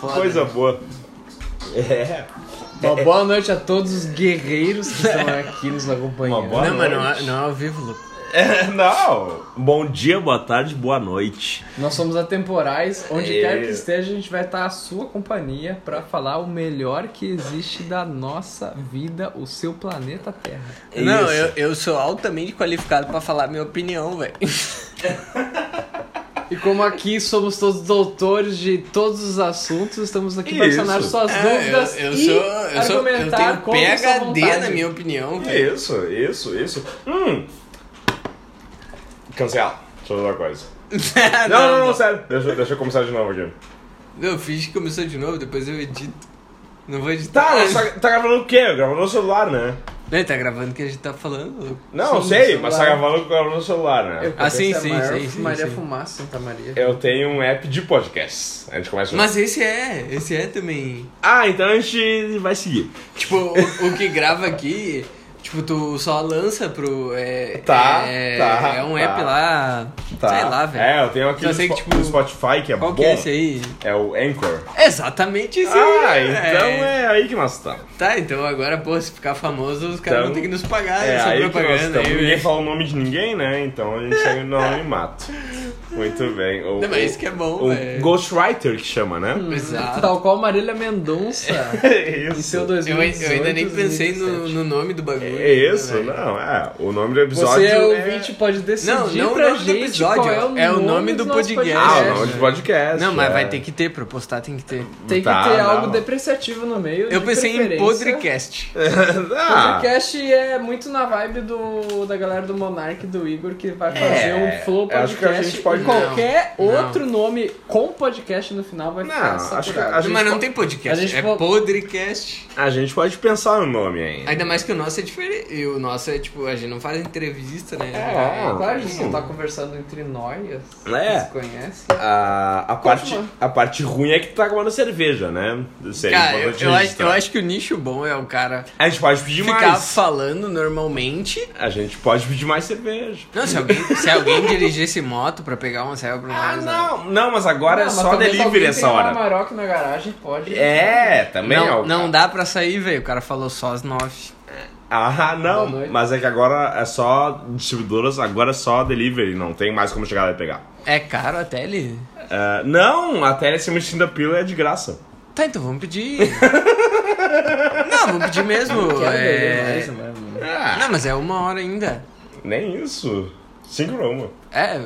Foda. Coisa boa. É. Uma boa noite a todos os guerreiros que estão aqui nos acompanhando. Uma Não, mas não, é- não é ao vivo, Lucas. É, não. Bom dia, boa tarde, boa noite. Nós somos atemporais, onde É. quer que esteja, a gente vai estar à sua companhia pra falar o melhor que existe da nossa vida, o seu planeta Terra. Não, eu, eu sou altamente qualificado pra falar minha opinião, velho. E como aqui somos todos doutores de todos os assuntos, estamos aqui para sanar suas É, dúvidas eu, eu e sou, eu sou, eu argumentar tenho PhD vontade. na minha opinião, velho. Isso, isso, isso. Hum. Cancela. Deixa eu fazer uma coisa. Não, não, não, sério. Deixa, deixa eu começar de novo aqui. Não, finge que começou de novo, depois eu edito. Não vou editar. Tá, mas tá, tá gravando o quê? Gravando no celular, né? Não, ele tá gravando o que a gente tá falando. Não, Sim, sei, mas tá gravando, no celular, né? Eu Ah, sim, pensei, sim, maior sim, sim, Maria sim. Fumaça, Santa Maria. Eu tenho um app de podcast. A gente começa. Mas esse é, esse é também. Ah, então a gente vai seguir. Tipo, o, o que grava aqui, tipo, tu só lança pro. É, Tá, é, tá, É um tá. app lá. Tá. Sei lá, velho. É, eu tenho aqui no que, tipo, Spotify, que é Qual bom. que é esse aí? É o Anchor. Exatamente esse aí. Ah, então é aí que nós estamos. Tá, então agora, pô, se ficar famoso, os caras Então, vão ter que nos pagar É essa aí que nós propaganda aí, Ninguém fala o nome de ninguém, né? Então a gente segue no anonimato. Muito bem. O, Não, mas isso que é bom, o velho. Ghostwriter que chama, né? Exato. Tal qual Marília Mendonça em seu isso. 2018. Eu, eu ainda nem pensei no, 2017. no nome do bagulho. É isso, né, não, é. O nome do episódio Você, é... ouvinte, pode decidir Não, não o pra nome do gente episódio, qual é o é o nome, nome do nosso podcast. Ah, o É, nome do podcast. Não, mas é. vai ter que ter, pra postar tem que ter. Tem que Tá, ter não. algo depreciativo no meio. Eu pensei em. Podcast. ah, Podcast é muito na vibe do, da galera do Monark e do Igor que vai fazer É, um flow eu acho que a podcast. gente pode- qualquer Não, outro nome com podcast no final vai ficar Não, acho que a gente Mas não tem podcast, a gente é po- podcast. a gente pode pensar no nome ainda. Ainda mais que o nosso é diferente. E o nosso é tipo, a gente não faz entrevista, né? É. Claro, a gente não tá conversando entre nós, É. se conhece. A, a, parte, a parte ruim é que tu tá tomando cerveja, né? É Cara, eu, eu acho, eu acho que o nicho bom é o cara A gente pode pedir ficar mais. falando normalmente. A gente pode pedir mais cerveja. Não, se alguém, se alguém dirigisse moto pra pegar uma céu pra Ah, nós. né? não. Não, mas agora Não, é mas só delivery essa hora. uma Maroc na garagem, pode. É, também é Não, o- não dá pra sair, velho. O cara falou só às nove. Ah, não. Mas é que agora é só distribuidoras, agora é só delivery, não tem mais como chegar lá e pegar. É caro até ele. Ah, não, a tele acima de 30 pila é de graça. Tá, então vamos pedir. não, vamos pedir mesmo. Beber É... mais, mano. Ah, Não, mas é uma hora ainda. nem isso. Cinco pra uma. É,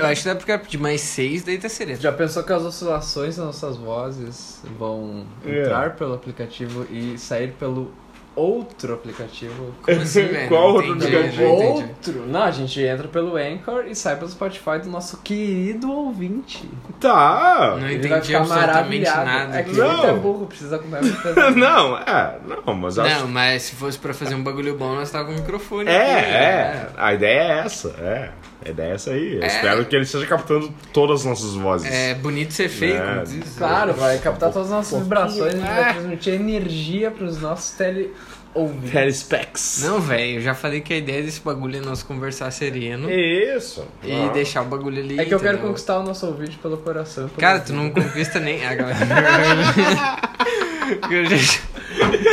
eu acho que dá pra pedir mais seis, daí tá sereno. Já pensou que as oscilações das nossas vozes vão É. entrar pelo aplicativo e sair pelo outro aplicativo? Como assim, velho? Qual Não outro aplicativo? não. Outro? Não, a gente entra pelo Anchor e sai pelo Spotify do nosso querido ouvinte. Tá. Não Ele vai entendi ficar absolutamente maravilhado. nada. É que Não. ele é burro, precisa comer. Não, é, não, mas acho Não, mas se fosse pra fazer um bagulho bom, nós tava com o microfone. É, aqui, é. né? A ideia é essa, é. A ideia é essa aí. Eu É. espero que ele esteja captando todas as nossas vozes. É bonito ser feio, É. diz. Claro, vai captar todas as nossas vibrações, a gente vai é. transmitir energia pros nossos tele ouvintes. Telespecs. Não, velho, eu já falei que a ideia desse bagulho é nós conversar sereno Isso. e Ah. deixar o bagulho ali. É que eu quero entendeu? conquistar o nosso ouvinte pelo coração. pelo Cara, tu não conquista nem. Ah, galera. Eu já-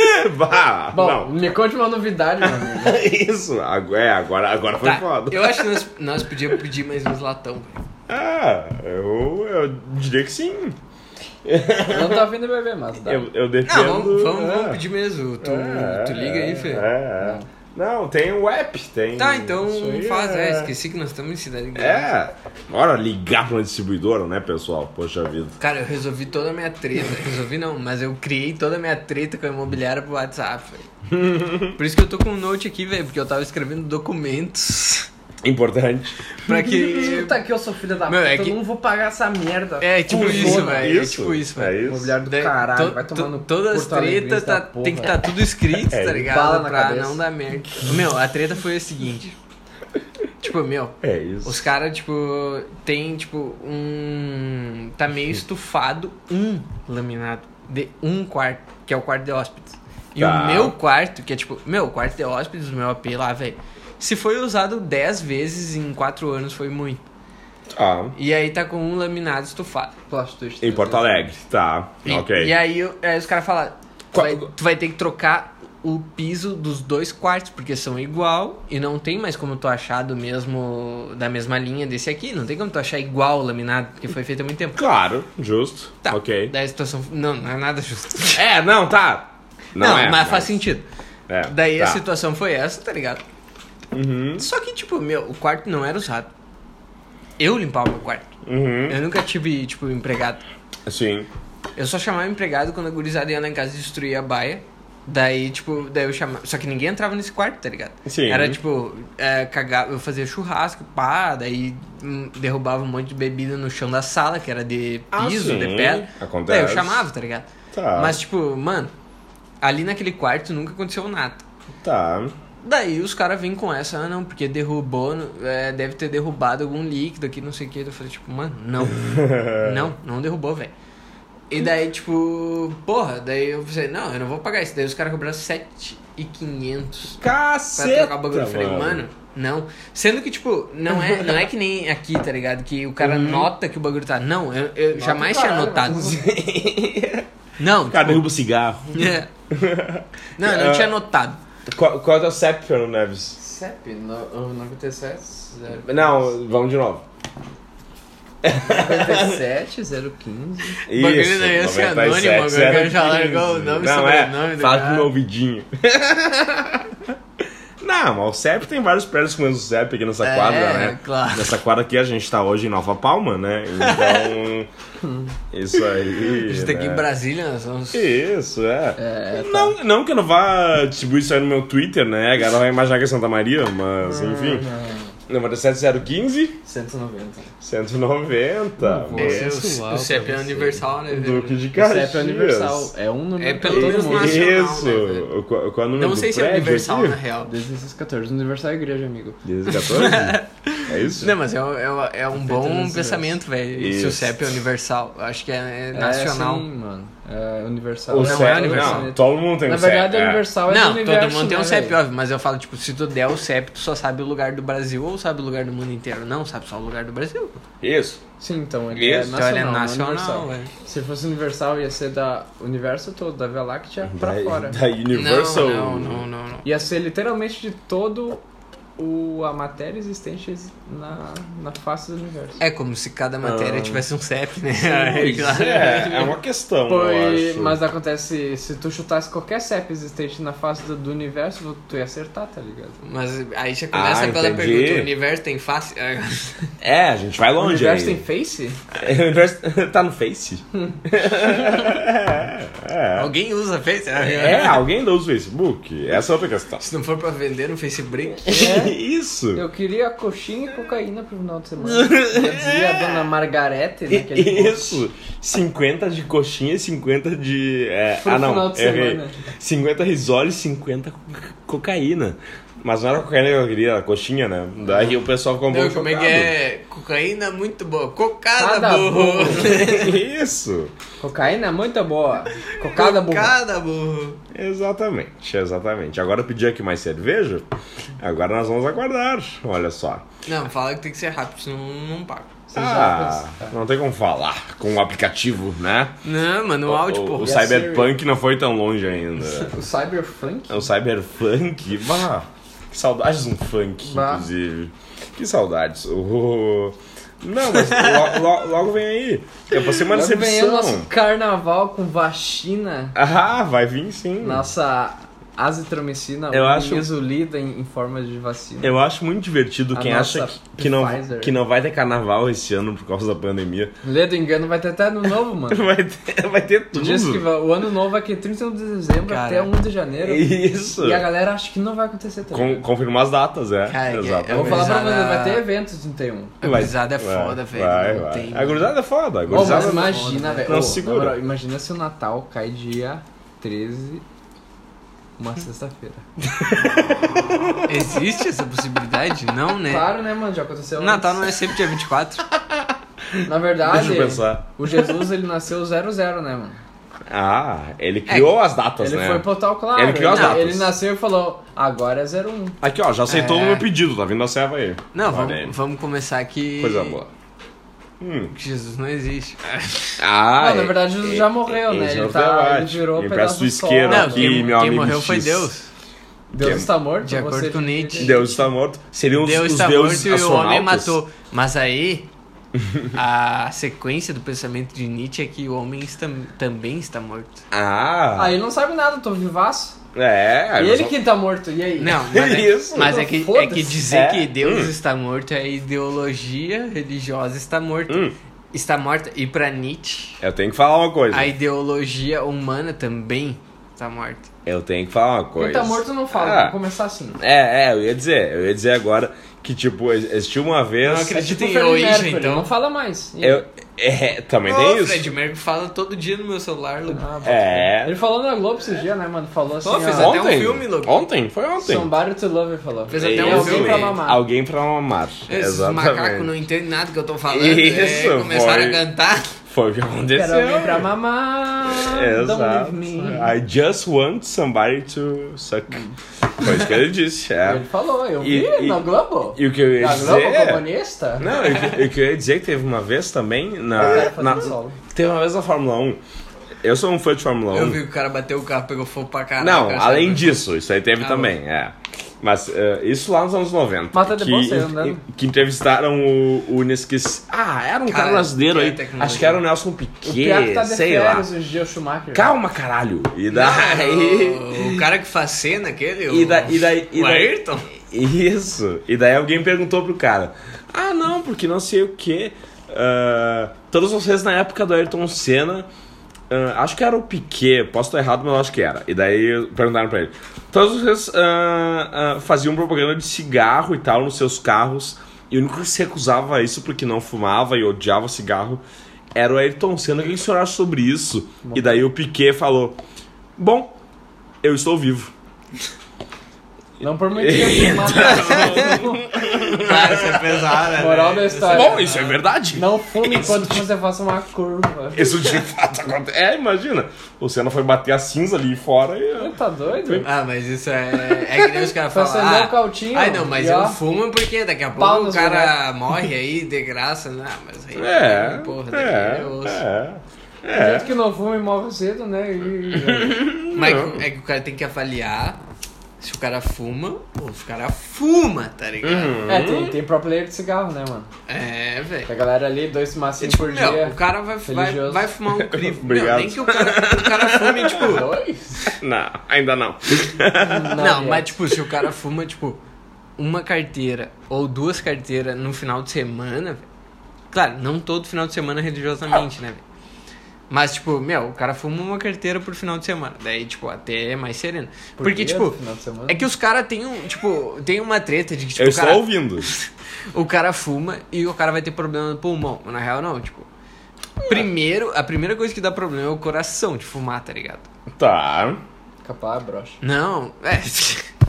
Bah, Bom, não. me conte uma novidade, meu amigo. Isso, ag- é, agora, agora foi Tá, foda. eu acho que nós, nós podíamos pedir mais uns latão, velho. Ah, eu, eu diria que sim. Não tá vindo beber, mas dá. Eu, eu dependo. Não, vamos, vamos, é. vamos pedir mesmo. Tu, É, tu liga aí, Fê. É, é. Não, tem o app, tem. Tá, então faz, é. esqueci que nós estamos em cidade grande. É, bora ligar pra uma distribuidora, né, pessoal? Poxa vida. Cara, eu resolvi toda a minha treta. Resolvi não, mas eu criei toda a minha treta com a imobiliária pro WhatsApp, velho. Por isso que eu tô com um note aqui, velho, porque eu tava escrevendo documentos Importante. pra que. Escuta aqui, eu sou filha da Meu, puta, é que- eu não vou pagar essa merda. É tipo Cuzona. isso, velho. É Isso, tipo isso, é velho. isso. Imobiliário do caralho, to- vai to- tomando Todas as tretas tá, tem que estar tá tudo escrito, É, tá ligado? bala pra cabeça. não dar merda. Meu, a treta foi a seguinte. Tipo, meu, É isso. os caras, tipo, tem, tipo, um. Tá meio estufado um laminado de um quarto, que é o quarto de hóspedes. E Tá. o meu quarto, que é tipo, meu, o quarto de hóspedes do meu AP lá, velho. Se foi usado 10 vezes em 4 anos, foi muito. Ah, E aí tá com um laminado estufado. Twist. em Porto Alegre, tá. E, ok. e aí, aí os caras falam, tu vai, tu vai ter que trocar o piso dos dois quartos, porque são igual e não tem mais como tu achar do mesmo, da mesma linha desse aqui. Não tem como tu achar igual o laminado, porque foi feito há muito tempo. Claro, justo. Tá, Ok. daí a situação... Não, não é nada justo. É, não, tá. Não, é, mas faz sentido. É, Daí tá. a situação foi essa, tá ligado? Uhum, Só que, tipo, meu, o quarto não era usado. Eu limpava o meu quarto. uhum. Eu nunca tive, tipo, empregado. Sim. Eu só chamava empregado quando a gurizada ia lá em casa destruir a baia. Daí, tipo, daí eu chamava. Só que ninguém entrava nesse quarto, tá ligado? Sim. Era tipo, é, cagar, eu fazia churrasco, pá, daí hum, derrubava um monte de bebida no chão da sala, que era de Ah, piso, sim, de pedra. acontece. Daí eu chamava, tá ligado? Tá. Mas, tipo, mano, ali naquele quarto nunca aconteceu nada. Tá. Daí os caras vêm com essa, ah não, porque derrubou, é, deve ter derrubado algum líquido aqui, não sei o que. Eu falei, tipo, mano, não. não, não derrubou, velho. E daí, tipo, porra, daí eu pensei, não, eu não vou pagar isso. Daí os caras cobraram 7,500 pra Caceta, trocar o bagulho. Eu falei, mano, não. Sendo que, tipo, não é, não é que nem aqui, tá ligado? Que o cara nota que o bagulho tá. Não, eu, eu jamais tinha caralho, notado. Não, O cara tipo, derruba o cigarro. é. Não, eu não tinha notado. Qual, qual é o teu CEP, Fernando Neves? CEP, no- 97, zero- Não, vamos de novo. 97, 015. O bagulho daí ia ser anônimo, agora já largou o nome e Não, sobrenome é, do fala cara. pro meu ouvidinho. Não, mas o CEP tem vários prédios com o mesmo CEP aqui nessa É, quadra, né? claro. Nessa quadra aqui a gente tá hoje em Nova Palma, né? Então, isso aí. A gente tá aqui né? em Brasília, nós somos... Isso, é. É, tá. Não, não que eu não vá distribuir isso aí no meu Twitter, né? A galera vai imaginar que é Santa Maria, mas enfim. Número 7015, 190. 190. Vou É, o, o CEP é universal, né? velho? Duque de O Caxias. CEP é universal. É um número É pelo menos mundo. nacional. Isso. né, velho? O- qual, qual é o número Não do sei se é universal, aqui? na real. Desde esses 14, universal é igreja, amigo. Desde 14? é isso? Não, mas é, um- é, um- é um bom pensamento, velho. Se o Isso. CEP é universal. Acho que é, É nacional. sim, mano. É universal. O Não, CEP, é universal. Não, todo mundo tem Na um CEP. verdade, é. é universal é não, universo, todo mundo tem um né, CEP, óbvio, mas eu falo, tipo, se tu der o CEP, tu só sabe o lugar do Brasil ou sabe o lugar do mundo inteiro? Não, sabe só o lugar do Brasil. Isso. Sim, então ele é Isso. Então ele é nacional, não nacional, universal. velho. Se fosse universal, ia ser da universo todo, da Via Láctea pra da, fora. Da Universal. Não, não, não, não. Ia ser literalmente de todo o, a matéria existente na, na face do universo. É como se cada matéria Ah. tivesse um CEP, né? Pois Claro. é, é uma questão, eu Foi, acho. mas acontece, se tu chutasse qualquer CEP existente na face do, do universo, tu ia acertar, tá ligado? Mas aí já começa Ah, pela entendi. pergunta: o universo tem face? É, a gente vai O longe universo aí. tem face? O universo tá no Face. é, é. Alguém usa face? É, alguém usa o Facebook? Essa é outra questão. Se não for pra vender no Facebook. Isso. Eu queria coxinha e cocaína pro final de semana. Dizia a dona Margarete naquele post. Isso. 50 de coxinha e 50 de. É, ah, não. final de errei. semana. 50 risole e 50 co- cocaína. Mas não era cocaína que eu queria, era coxinha, né? Daí o pessoal ficou um pouco como é que é? Cocaína muito boa. Cocada, Cada burro. burro. Isso. Cocaína é muito boa. Cocada burra. Cocada, burro. Exatamente, exatamente. Agora eu pedi aqui mais cerveja. Agora nós vamos aguardar. Olha só. Não, fala que tem que ser rápido, senão não paga. Você Ah, não tem como falar com o aplicativo, né? Não, mano, o áudio, o, porra. o Cyberpunk não foi tão longe ainda. O Cyberfunk? É o Cyberfunk. Bah, que saudades de um funk, Bah. inclusive. Que saudades. Oh. Não, mas lo- lo- logo vem aí. É pra ser uma Logo vem aí o nosso carnaval com vacina. Ah, vai vir sim. Nossa azitromicina Eu acho- isolida em, em forma de vacina. Eu acho muito divertido A quem acha que, que não, que não vai ter carnaval esse ano por causa da pandemia. Lê do engano vai ter até ano novo, mano. Vai ter, vai ter tudo. Diz que vai- o ano novo aqui é 31 de dezembro Cara. até 1 de janeiro. Isso. E a galera acha que não vai acontecer também. Com, confirmar as datas, é. Cara, Exato. Eu vou falar pra gurizada- você, vai ter eventos 31. A gurizada é foda, velho. Vai, não vai. tem- A gurizada é foda. A gurizada mas imagina, velho. Não na segura. moral, imagina se o Natal cai dia 13, uma sexta-feira. Existe essa possibilidade? Não, né? Claro, né, mano? Já aconteceu Natal não antes. é sempre dia 24. Na verdade, Deixa eu pensar. o Jesus, ele nasceu 00, né, mano? Ah, ele criou as datas, Ele né? foi pro tal claro. Ele criou as datas. ele nasceu e falou, agora é 01. Aqui, ó, já aceitou É. o meu pedido, tá vindo a serva aí. Não, Olha aí. vamos, vamos começar aqui. Coisa boa. Hum. Jesus não existe. Ah, Não, na verdade, Jesus já morreu, né? é Ele o tá- ele virou Me pedaço do isqueiro sol. Não, aqui, quem, meu quem amigo morreu foi X. Deus. Deus Que- está morto? De acordo com Nietzsche. Deus está morto. Seriam os, Deus os está deuses morto e o homem matou. Mas aí, a sequência do pensamento de Nietzsche é que o homem está- também está morto. Ah, Ah, ele não sabe nada, tô vivaço. É. E mas- ele que tá morto, e aí? Não, mas é, Isso. mas é que, é que dizer É. que Deus Hum. está morto é a ideologia religiosa está morta. Hum. Está morta. E pra Nietzsche, Eu tenho que falar uma coisa. a ideologia humana também está morta. Eu tenho que falar uma coisa. Quem tá morto não fala, Ah. vamos começar assim. É, é, eu ia dizer. Eu ia dizer agora que, tipo, existiu uma vez. Não acredito. É tipo em Mercury, então. não fala mais. Eu, é, também tem isso. Fred Mercury fala todo dia no meu celular, Lu. Ah, É. Ele falou na Globo esses dias, né, mano? Falou assim, Pô, fez ó, até um filme, Logan. Ontem, foi ontem. Somebody to Love, ele falou. Fez até um alguém filme. pra mamar. Alguém pra mamar. Esses Exatamente. macacos não entendem nada que eu tô falando. Isso, é, começaram foi. a cantar. Foi o que Quero aconteceu. alguém pra mamar. Don't Exato. leave me. I just want somebody to suck. Foi isso que ele disse. É. Ele falou, eu E- vi e- na Globo. E o que eu ia Na Globo dizer. comunista. Não, e o que- e o que eu ia dizer é que teve uma vez também na. quero na um solo. teve uma vez na Fórmula 1. Eu sou um fã de Fórmula 1. Eu vi que o cara bateu o carro, pegou fogo pra caralho. Não, cara, além sabe? disso, isso aí teve Ah, também, é. Mas eh, isso lá nos anos 90. Mata de que, andando. que entrevistaram o, o. Ah, era um cara, Cara, brasileiro aí. tecnologia. Acho que era o Nelson O pior que Piquet, tá de sei lá. o. Calma, caralho. E Não, daí. o, o cara que faz cena, aquele. E o, daí, e daí, e o daí- Ayrton? Isso. E daí alguém perguntou pro cara: Ah, não, porque não sei o que. todos vocês na época do Ayrton Senna. Ah, acho que era o Piquet, posso estar errado, mas eu acho que era. E daí perguntaram pra ele: Todos vocês ah, ah, faziam propaganda de cigarro e tal nos seus carros. E o único que se recusava a isso porque não fumava e odiava cigarro era o Ayrton Senna. O que o senhor acha sobre isso? E daí o Piquet falou: Bom, eu estou vivo. Não por muito Cara, isso é pesado, né? Moral da história. Bom, isso é verdade. Não fume enquanto você faça uma curva. Isso de fato acontece. É, imagina. O Senna foi bater a cinza ali fora e. Tá doido? Ah, mas isso é. É que nem os caras falam. Ah, o cautinho. Ai, não, mas ó, eu fumo porque daqui a pouco o cara morre aí de graça. Não, mas aí. É. Porra, daqui É. eu ouço. É. É. gente que não fuma e morre cedo, né? E- Mas Não. é que o cara tem que avaliar se o cara fuma ou se o cara fuma, tá ligado? Uhum. É, tem, tem pro player de cigarro, né, mano? É, velho. A galera ali, dois macinhos tipo, por meu, dia. o cara vai, vai, religioso. vai fumar um crivo. Obrigado. Meu, nem que o cara, o cara fume, tipo. Dois? Não, ainda não. Não, é. mas tipo, se o cara fuma, tipo, uma carteira ou duas carteiras no final de semana, velho. Claro, não todo final de semana religiosamente, né, velho? Mas, tipo, meu, o cara fuma uma carteira por final de semana. Daí, tipo, até é mais sereno. Por Porque, tipo, é que os caras têm um, tipo, tem uma treta de que, tipo, Eu o cara, estou ouvindo. o cara fuma e o cara vai ter problema no pulmão. Na real, não, tipo. Primeiro, a primeira coisa que dá problema é o coração de fumar, tá ligado? Tá. Capaz, brocha. Não, é.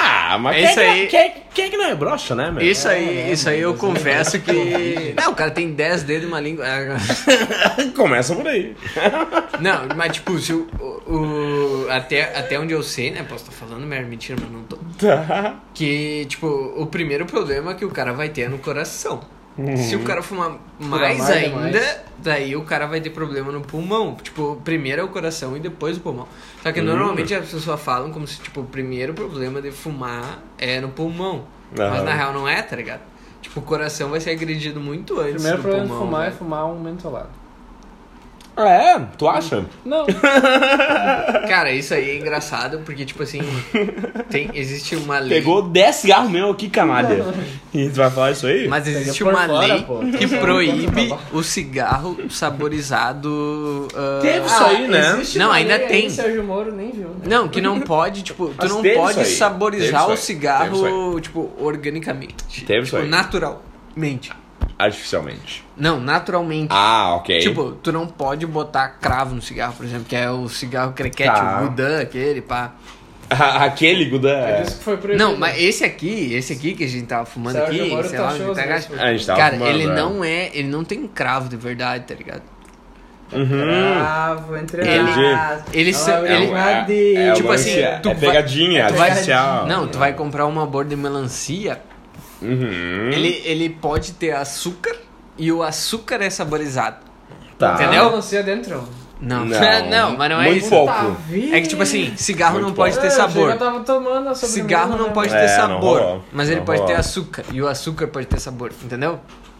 Ah, mas É quem, isso é que- aí. Quem, quem é que não é broxa, né, meu? Isso aí, é, isso aí eu é confesso que. Não, o cara tem 10 dedos e uma língua. Começa por aí. Não, mas tipo, se o. o- até, até onde eu sei, né? Posso estar falando merda, mentira, mas não tô. Tá. Que, tipo, o primeiro problema que o cara vai ter é no coração. Se o cara fumar mais mais ainda, demais. daí o cara vai ter problema no pulmão. Tipo, primeiro é o coração e depois o pulmão. Só que Hum. normalmente as pessoas falam como se, tipo, o primeiro problema de fumar é no pulmão. Mas Aham. na real não é, tá ligado? Tipo, o coração vai ser agredido muito O antes primeiro do problema pulmão. de fumar é velho. fumar um mentolado. Ah, é? Tu acha? Não. Cara, isso aí é engraçado porque, tipo assim, tem, existe uma lei. Pegou 10 cigarros meu aqui, canalha. E tu vai falar isso aí? Mas existe uma fora, lei pô. que Tá proíbe bom. o cigarro saborizado. ah, Teve isso aí, né? existe Não, ainda tem. Sérgio Moro nem viu, né? Não, que não pode, tipo, tu Mas não pode isso saborizar isso o cigarro, tipo, organicamente. Teve isso tipo, aí. naturalmente. Artificialmente. Não, naturalmente. Ah, ok. Tipo, tu não pode botar cravo no cigarro, por exemplo, que é o cigarro crequete, Tá. o Gudan, aquele, pá. Aquele Gudan. É É... isso que foi proibido. Não, mas esse aqui, esse aqui que a gente tava fumando Sérgio aqui, Moro sei lá, tá dois, gás- pô. A gente tava Cara, fumando, ele é. não é, ele não tem cravo de verdade, tá ligado? Uhum. Bravo, entre Ele- aspas. ele Não, é ele- brincadeira. É, Tipo assim, tu é pegadinha, tu vai- artificial. Não, tu vai comprar uma borda de melancia, Uhum. ele, ele pode ter açúcar e o açúcar é saborizado. Tá. Entendeu? Melancia dentro. Não, Não, não, mas não é muito isso. pouco. Tá É que tipo assim, cigarro Muito não pode pouco. ter É, sabor. Eu tava tomando a Cigarro não né? pode É, ter não sabor, mas ele Não pode ter açúcar. E o açúcar pode ter sabor, entendeu?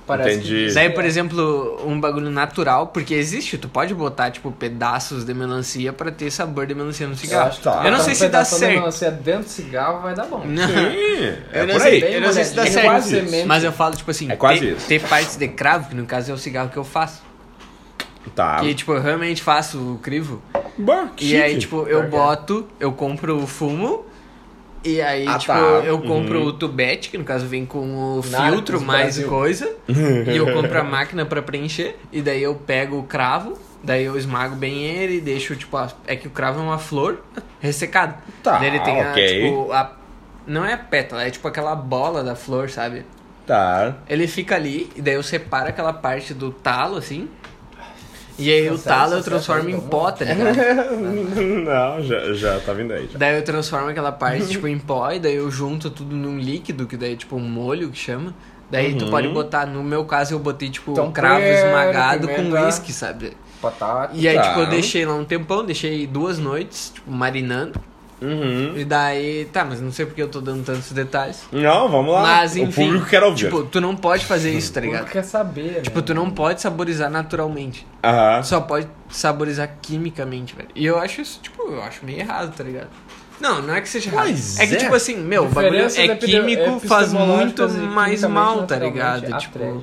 Parece Entendi. Daí, por exemplo, um bagulho natural, porque existe, tu pode botar, tipo, pedaços de melancia pra ter sabor de melancia no Eu, cigarro. que Tá. Eu não um sei se dá pedaço de certo. melancia dentro do cigarro vai dar bom. Não. Sim, é Eu não por sei, aí. eu não sei se dá molhadinho, certo. quase isso. Mas eu falo, tipo assim, É quase ter, isso. ter partes de cravo, que no caso é o cigarro que eu faço. Tá. Que, tipo, eu realmente faço o crivo. Bah, que E aí, chique. tipo, eu que é. boto, eu compro o fumo. E aí, Ah, tipo, tá. eu compro Uhum. o tubete, que no caso vem com o Narcos filtro mais Brasil. coisa. e eu compro a máquina pra preencher. E daí eu pego o cravo, daí eu esmago bem ele e deixo, tipo, a- é que o cravo é uma flor ressecada. Tá, Daí ele tem a, ok. tipo, a. Não é a pétala, é tipo aquela bola da flor, sabe? Tá. Ele fica ali, e daí eu separo aquela parte do talo, assim. E aí o talo eu transformo em tá pó, tá ligado? Não, já, já tá vindo aí. Já. Daí eu transformo aquela parte, tipo, em pó, e daí eu junto tudo num líquido, que daí é tipo um molho que chama. Daí tu Uhum. pode botar, no meu caso eu botei, tipo, Então, cravo pera, esmagado com pimenta. whisky, sabe? Batata. E aí, Tá. tipo, eu deixei lá um tempão, deixei duas noites, tipo, marinando. Uhum. E daí, tá, mas não sei porque eu tô dando tantos detalhes. Não, vamos lá. Mas o enfim, público quer ouvir. tipo, tu não pode fazer isso, tá O ligado? público quer saber, Tipo, né? tu não pode saborizar naturalmente. Aham. Só pode saborizar quimicamente, velho. E eu acho isso, tipo, eu acho meio errado, tá ligado? Não, não é que seja errado. É que, é. tipo assim, meu, o bagulho é químico, faz muito mais mal, tá ligado? Tipo, trash.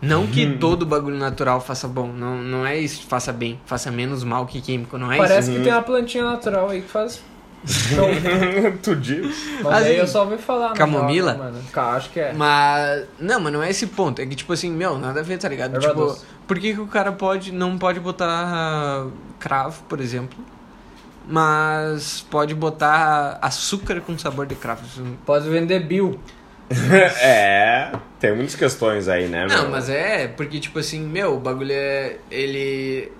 não que Uhum. todo bagulho natural faça bom. Não, não é isso, faça bem. Faça menos mal que químico, não é Parece isso. que tem uma plantinha natural aí que faz. Tu diz. Mas Assim, aí eu só ouvi falar. camomila? mano. Acho que é. Mas. Não, mas não é esse ponto. É que, tipo assim, meu, nada a ver, tá ligado? Tipo, doce. por que, que o cara pode. Não pode botar cravo, por exemplo. Mas pode botar açúcar com sabor de cravo. Pode vender Bill. é, tem muitas questões aí, né, meu? Não, mas é, porque, tipo assim, meu, o bagulho é. Ele.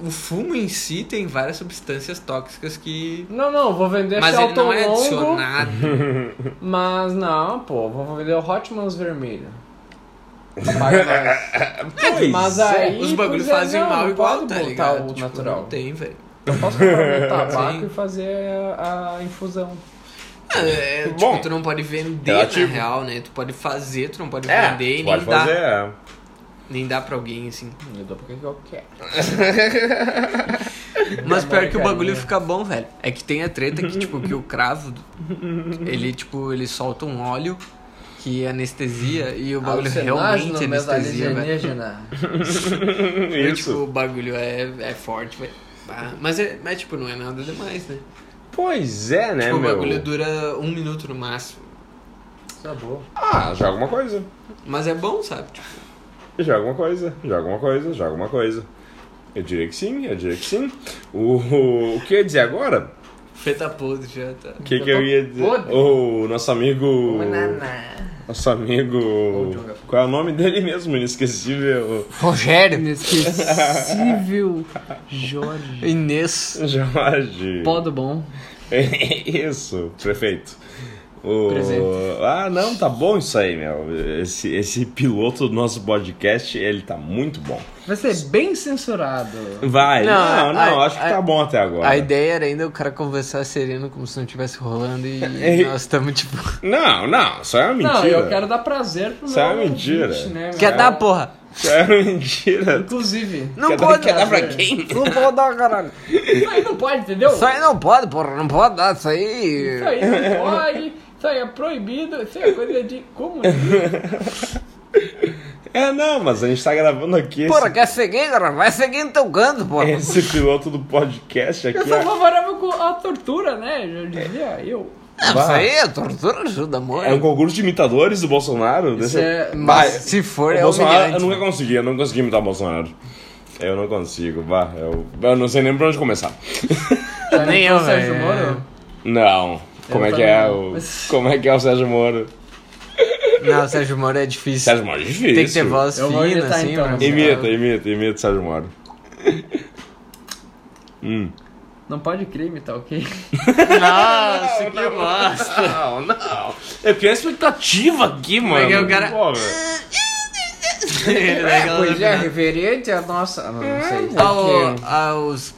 O fumo em si tem várias substâncias tóxicas que. Não, não, vou vender Mas ele não é Longo. adicionado. Mas não, pô, vou vender o Hotmans vermelho. Mas é. aí. Os bagulhos é, fazem não, mal não igual, tá botar ligado? o Tipo, natural. Não tem, velho. Eu posso comprar um tabaco Sim. e fazer a, a infusão. É, tipo, Bom, tu não pode vender relativo. na real, né? Tu pode fazer, tu não pode É, vender e pode nem fazer, dar. é. Nem dar pra alguém, assim. Eu dou porque eu quero. Mas pior que o bagulho fica bom, velho. É que tem a treta que, tipo, que o cravo, ele, tipo, ele solta um óleo que anestesia e o bagulho realmente anestesia, velho. alienígena. E, tipo, Isso. o bagulho é, é forte, velho. Ah, Mas, é, mas, tipo, não é nada demais, né? Pois é, né, tipo, o meu? bagulho dura um minuto no máximo. Tá bom. Ah, joga uma coisa. Mas é bom, sabe? Tipo, Joga uma coisa, joga uma coisa, joga uma coisa. Eu diria que sim, eu diria que sim. O, o, o que eu ia dizer agora? feta podre já tá. O que, Eu que eu ia dizer? podre. O nosso amigo. Banana. Nosso amigo. Qual é o nome dele mesmo? Inesquecível. Rogério. Inesquecível Jorge. Inês. Jorge. Pó do bom. Isso, prefeito. O... Ah, não, tá bom isso aí, meu. Esse, esse piloto do nosso podcast, ele tá muito bom. Vai ser bem censurado. Vai, Não, não, não, a- acho que a- tá bom até agora. A ideia era ainda o cara conversar sereno como se não estivesse rolando e É. nós estamos tipo. Não, não, isso é uma mentira. Não, eu quero dar prazer pro Isso é meu uma mentira. ouvinte, né, Quer dar, porra? Isso é uma mentira. Inclusive. Não quer pode dar, quer dar pra quem? Não pode dar, caralho. Isso aí não pode, entendeu? Isso aí não pode, porra. Não pode dar isso aí. Isso aí não pode. Isso aí é proibido. Isso aí é coisa de comunismo. É, não, mas a gente tá gravando aqui esse, Porra, quer seguir, cara? Vai seguir no teu canto, porra. esse piloto do podcast aqui. Eu sou é- favorável com a tortura, né? Já dizia eu. Não, Vai. isso aí, a tortura ajuda, amor. É um concurso de imitadores do Bolsonaro? Isso é- Mas Vai. se for, O é Bolsonaro, eu nunca consegui, eu não consegui imitar o Bolsonaro. Eu não consigo, vá. Eu, eu não sei nem por onde começar. Nem eu, velho. Moro? Não. Como é que é o. Como é que é o Sérgio Moro? Não, Sérgio Moro é difícil. Sérgio Moro é difícil. Tem que ter voz Eu vou fina, imitar, assim. então. pra- Imita, imita, imita o Sérgio Moro. hum. Não pode crime, tá ok? Nossa, que bosta. Não, não. Eu criei expectativa aqui, mano. é que é o cara- Pô, velho. Daquela Pois é, final. referente a nossa. Não, não sei. Ao- aos.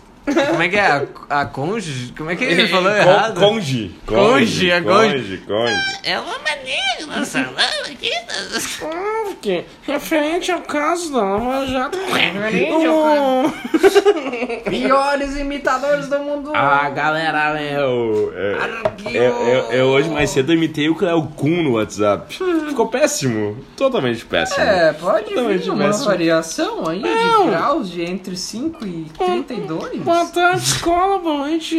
Como é que é? A, a conge? Como é que ele falou errado? Conge. Conge, a Conge, conge. É uma maneira no salão aqui. Porque referente ao caso da Lava Jato. Referente ao Piores imitadores do mundo. Ah, galera, meu. é, Eu, eu, eu hoje mais cedo imitei o Cleo Kuhn no WhatsApp. Ficou péssimo. Totalmente péssimo. É, pode Totalmente vir uma péssimo. variação aí Não. de graus de entre 5 e 32. Boa tarde, escola, boa noite.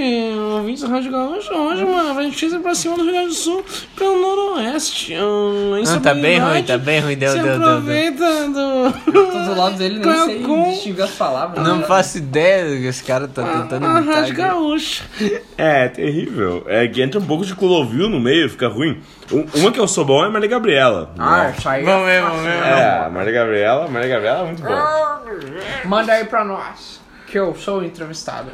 Ouvintes da Rádio Gaúcha. Hoje, mano, a gente pra cima do Rio Grande do Sul, pelo Noroeste. Hum, Não, tá bem ruim, tá bem ruim. Deu, Se deu, deu, deu. aproveita do... Tô do lado dele, nem Cleo sei Kuhn. distinguir as palavras. Não né? faço ideia do que esse cara tá tentando A imitar. Rádio aqui. Gaúcha. É, terrível. É que entra um pouco de Clovil no meio, fica ruim. Um- Uma que eu sou bom é a Maria Gabriela. Ah, isso aí. Vamos ver, vamos ver. É, a Maria Gabriela, Maria Gabriela é muito bom. Manda aí pra nós, que eu sou o entrevistado.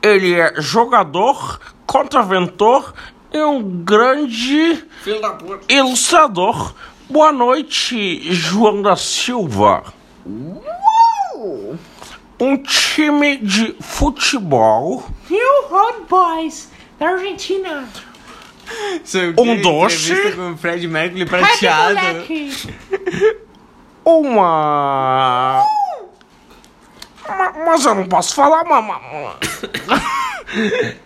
Ele é jogador, contraventor e um grande Filho da puta. ilustrador. Boa noite, João da Silva. Um time de futebol. You Hot Boys da Argentina. Um doce. Com o Fred Mercury prateado. Uma. Ma- Mas eu não posso falar, mamãe.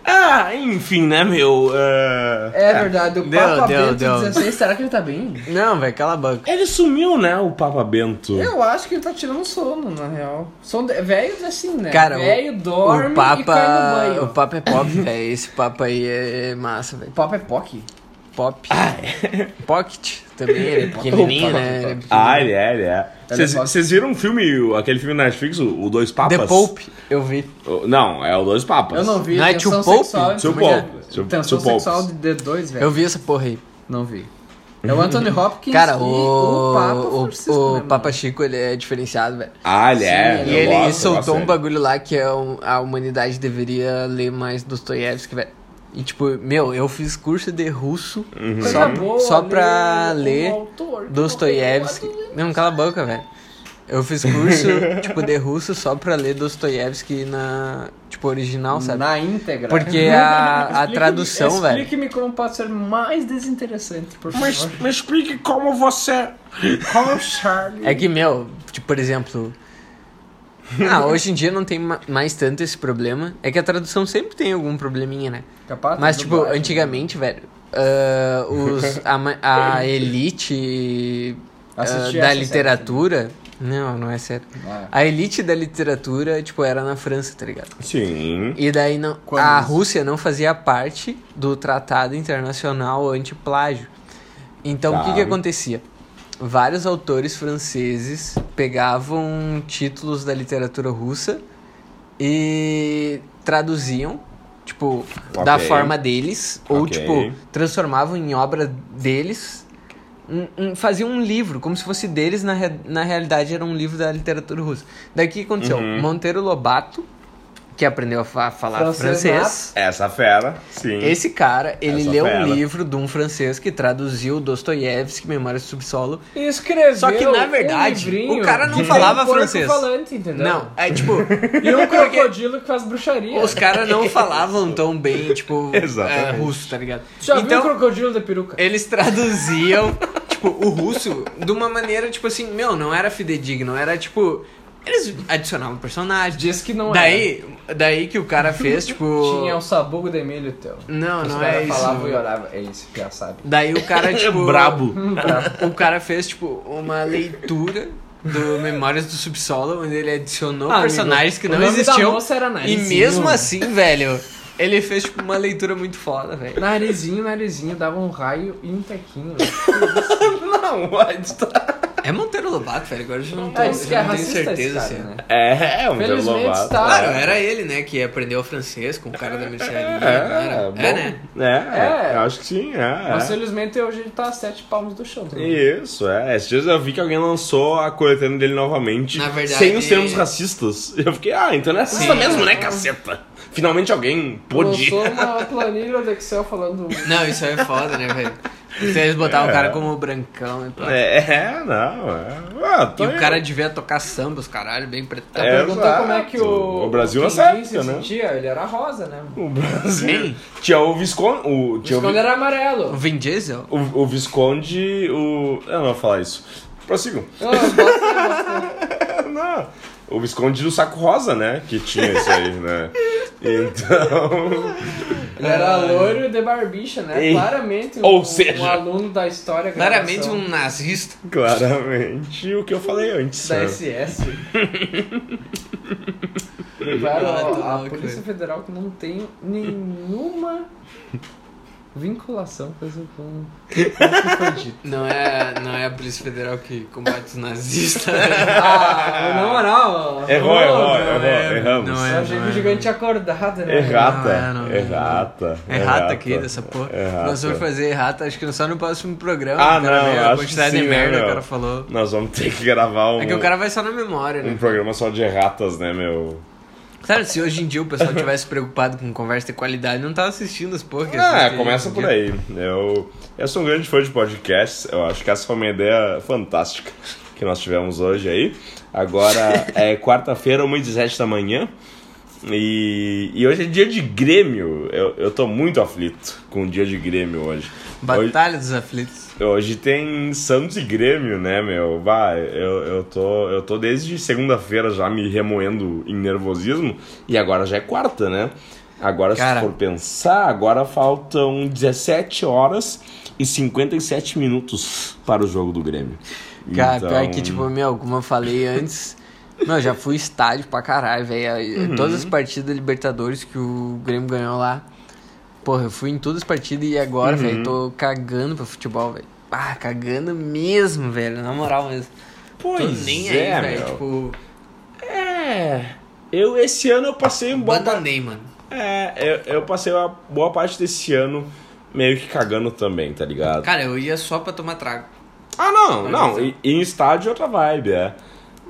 ah, enfim, né, meu? é, É verdade, o Deu, Papa deu, Bento deu. 16, será que ele tá bem? Não, velho, cala a boca. Ele sumiu, né, o Papa Bento? Eu acho que ele tá tirando sono, na real. Sono de- Velho assim, né? Cara, o- Velho dorme o e cai no Papa. banho. O Papa é pop, velho. Esse Papa aí é massa, velho. O Papa é POC. Pop. Pocket também, ele é pequenininho, né? Ele é pequenininho. Ah, ele é, ele é. É Vocês viram um filme, aquele filme na Netflix, o, o Dois Papas? The Pope, eu vi. O- Não, é o Dois Papas. Eu não vi. Não é tensão Tio Pope? sexual. Tio é é? Pope. Tensão sexual de D2, velho. Eu vi essa porra aí. Não vi. É o Anthony Hopkins Cara, e o, o Papa o, Francisco, o né, Papa? Chico, ele é diferenciado, velho. Ah, ele é. Sim, E eu ele gosto, soltou um bagulho lá que é um- a humanidade deveria ler mais Dostoiévski, velho. E tipo, meu, eu fiz curso de russo Uhum. Só, boa, só pra ler ler autor que Dostoiévski. não cala a boca, velho. Eu fiz curso, tipo, de russo só pra ler Dostoiévski na, tipo, original, sabe? Na íntegra. Porque a, a tradução, velho. Explique-me como pode ser mais desinteressante, por favor. Mas me explique como você. Como Charlie. É que, meu, tipo, por exemplo. Ah, hoje em dia não tem ma- mais tanto esse problema. É que a tradução sempre tem algum probleminha, né? Capaz Mas, tipo, dublagem. antigamente, velho, ah, os, a, a elite Assisti da literatura. Não, não é sério. Ah. A elite da literatura, tipo, era na França, tá ligado? Sim. E daí não, Quando a isso? Rússia não fazia parte do Tratado Internacional Anti-Plágio. Então, o que Tá. que acontecia? Vários autores franceses pegavam títulos da literatura russa e traduziam, tipo, da Ok. forma deles, ou, Ok. tipo, transformavam em obra deles, um- um- faziam um livro, como se fosse deles, na, re- na realidade era um livro da literatura russa. Daí o que aconteceu? Uhum. Monteiro Lobato, que aprendeu a fa- falar Francês francês. Essa fera, sim. Esse cara, ele Essa leu fera. um livro de um francês que traduziu Dostoiévski, Memórias do Subsolo. E escreveu Só que, na um verdade, livrinho o cara não falava um francês. falante, entendeu? Não, é tipo, E um crocodilo que faz bruxaria. os caras não falavam tão bem, tipo, é, russo, tá ligado? Já viu então, o crocodilo da peruca? eles traduziam, tipo, o russo de uma maneira, tipo assim, meu, não era fidedigno, era tipo. Eles adicionavam personagens. Diz que não daí, daí que o cara fez, tipo. Tinha o sabugo de milho teu. Não, Os não é isso. falavam e olhavam. É isso, já sabe. Daí o cara, tipo. Brabo. O cara fez, tipo, uma leitura do Memórias do Subsolo, onde ele adicionou Ah, personagens amigo, que não existiam. era E mesmo assim, velho, ele fez, tipo, uma leitura muito foda, velho. Narizinho, narizinho, dava um raio e um tequinho. Não, mas tá. É Monteiro Lobato, velho, agora eu já não, tô, É, que é já não tenho certeza, cara, assim. né? É, é um Felizmente Lobato. está. Claro, era ele, né, que aprendeu francês com o cara da mercearia, É, bom. É, né? É, É. eu acho que sim, é. Mas é. felizmente hoje ele tá a sete palmos do chão. também. Isso, é. Esses dias eu vi que alguém lançou a coletânea dele novamente. Na verdade- Sem os termos racistas. Eu fiquei, ah, então não é racista mesmo, né, caceta? Finalmente alguém pôde. Lançou uma planilha do Excel falando. Não, isso aí é foda, né, velho? Vocês botavam o É. cara como brancão e pá. É, não, é. Ah, E o cara devia tocar samba, os caralho, bem pretão. É, Perguntou exato. como é que o, O Brasil nessa se né? sentia, ele era rosa, né? O Brasil. Quem? Tinha o Visconde. O, O tinha o, era O amarelo. Vin Diesel? o, o Visconde. O. Eu não vou falar isso. Prossigam. Não, bota, bota. não. O Visconde do saco rosa, né? Que tinha isso aí, né? Então. Ele era loiro de barbicha, né? Ei. Claramente um, Ou seja- um aluno da história Claramente um nazista. Claramente o que eu falei antes. da né? SS. Levaram Ah, tô a, a Polícia. Federal que não tem nenhuma vinculação com esse com. Não é, não é a Polícia Federal que combate os nazistas. Ah, na moral. Errou, ô, errou, não, errou, é, erramos. não Eu achei que o gigante tinha acordado, né? Errata, Não é, não é. errata. É rata aqui dessa porra. Errata. Nós vamos fazer errata, acho que só no próximo programa. Ah, cara não, vê a acho que quantidade sim, de né, merda que o meu? cara falou. Nós vamos ter que gravar um, É que o cara vai só na memória, um né? programa só de erratas, né, meu? Sério, se hoje em dia o pessoal tivesse preocupado com conversa de qualidade, não tava assistindo as porra que Ah, começa hoje por aí. Eu, eu sou um grande fã de podcasts. Eu acho que essa foi uma ideia fantástica que nós tivemos hoje aí. Agora é quarta-feira, 1h17 da manhã. E, e hoje é dia de Grêmio. Eu, eu tô muito aflito com o dia de Grêmio hoje. Hoje, Batalha dos aflitos. Hoje tem Santos e Grêmio, né, meu? Vai, eu, eu, tô, eu tô desde segunda-feira já me remoendo em nervosismo. E agora já é quarta, né? Agora, Cara. se for pensar, agora faltam 17 horas e 57 minutos para o jogo do Grêmio. Cara, Então, pior que, tipo, meu, como eu falei antes, meu, já fui estádio pra caralho, velho. Todas as partidas da Libertadores que o Grêmio ganhou lá. Porra, eu fui em todas as partidas e agora, Uhum. velho, tô cagando pra futebol, velho. Ah, cagando mesmo, velho, na moral mesmo. tô Pois nem é, aí, velho. Tipo, É. Eu, esse ano eu passei um bom. abandonei, mano. É, eu, eu passei uma boa parte desse ano meio que cagando também, tá ligado? Cara, eu ia só pra tomar trago. Ah, não, Mas não. E, e em estádio é outra vibe, é.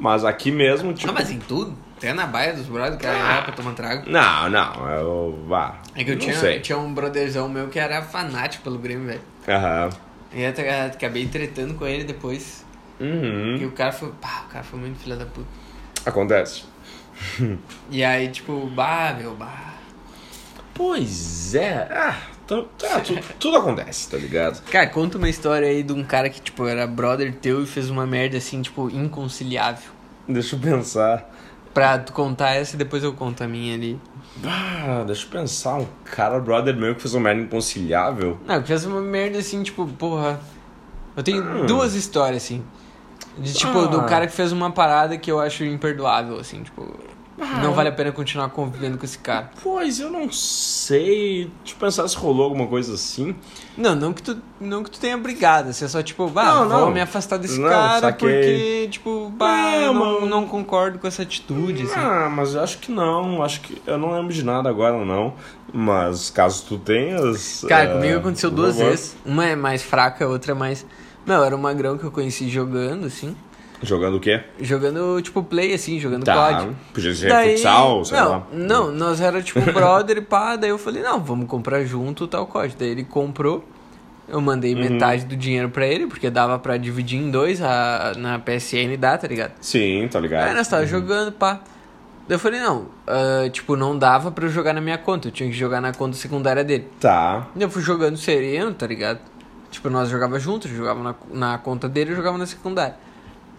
Mas aqui mesmo, tipo. Não, mas em tudo. Até na baia dos brothers, cara ia lá pra tomar trago. Não, não, eu. Vá. É que eu não tinha, sei. eu tinha um brotherzão meu que era fanático pelo Grêmio, velho. Aham. E até acabei tretando com ele depois. E Uhum. o cara foi. Pá, o cara foi muito filho da puta. Acontece. E aí, tipo, bah, meu, bah. Pois é. Ah, tu- tá, tu- tudo acontece, tá ligado? Cara, conta uma história aí de um cara que, tipo, era brother teu e fez uma merda assim, tipo, inconciliável. Deixa eu pensar. Pra tu contar essa e depois eu conto a minha ali. Ah, deixa eu pensar. Um cara, brother meu, que fez uma merda inconciliável. Não, que fez uma merda assim, tipo, porra. Eu tenho Hum. duas histórias, assim. De tipo, Ah. do cara que fez uma parada que eu acho imperdoável, assim, tipo. Ah, não vale a pena continuar convivendo com esse cara. Pois eu não sei. Deixa eu pensar se rolou alguma coisa assim. Não, não que tu, não que tu tenha brigado, você só, tipo, bah, Não, vou não. me afastar desse Não, cara saquei. porque, tipo, bah, eu não, Não, não concordo com essa atitude, assim. Ah, mas eu acho que não. Acho que. Eu não lembro de nada agora, não. Mas caso tu tenhas. Cara, eh, comigo aconteceu duas vezes. Uma é mais fraca, a outra é mais. Meu, era um magrão que eu conheci jogando, assim. Jogando o quê? Jogando, tipo, play, assim, jogando Tá. COD. Podia ser Daí- futsal, sei não, lá. Não, nós era tipo brother e pá, daí eu falei, não, vamos comprar junto tal COD. Daí ele comprou, eu mandei Uhum. metade do dinheiro pra ele, porque dava pra dividir em dois, a, na PSN dá, tá ligado? Sim, tá ligado. Aí nós tava jogando, pá. Daí eu falei, não, ah, tipo, não dava pra eu jogar na minha conta, eu tinha que jogar na conta secundária dele. Tá. Daí Eu fui jogando sereno, tá ligado? Tipo, nós jogava juntos, jogava na, na conta dele, eu jogava na secundária.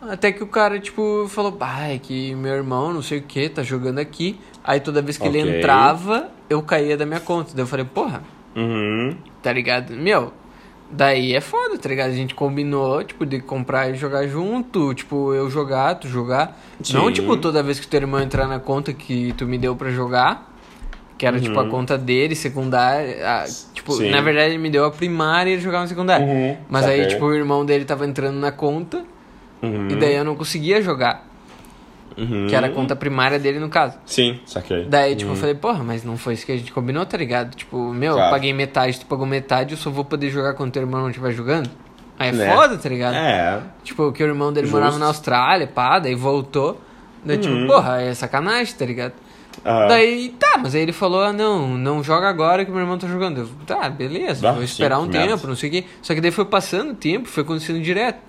Até que o cara, tipo, falou, bah, é que meu irmão, não sei o que, tá jogando aqui. Aí toda vez que ele Ok. entrava, eu caía da minha conta. Daí eu falei, porra, Uhum. tá ligado? Meu, daí é foda, tá ligado? A gente combinou, tipo, de comprar e jogar junto, tipo, eu jogar, tu jogar. Não, Sim. tipo, toda vez que teu irmão entrar na conta que tu me deu pra jogar, que era, tipo, a conta dele, secundária. a- tipo, Uhum. Sim. na verdade ele me deu a primária e ele jogava na secundária. Uhum, Mas aí, tipo, o irmão dele tava entrando na conta Uhum. e daí eu não conseguia jogar, Uhum. que era a conta primária dele no caso. Sim, saquei. Daí, tipo, eu falei, porra, mas não foi isso que a gente combinou, tá ligado? Tipo, meu, eu Claro. paguei metade, tu pagou metade, eu só vou poder jogar quando teu irmão não estiver jogando. Aí é Né? foda, tá ligado? É. Tipo, que o irmão dele Justo. morava na Austrália, pá, daí voltou. Daí, tipo, Uhum. porra, é sacanagem, tá ligado? Aham. Daí, tá, mas aí ele falou, ah, não, não joga agora que meu irmão tá jogando. Eu, tá, beleza, Ah, vou esperar sim, um tempo, merda. não sei o quê. Só que daí foi passando o tempo, foi acontecendo direto.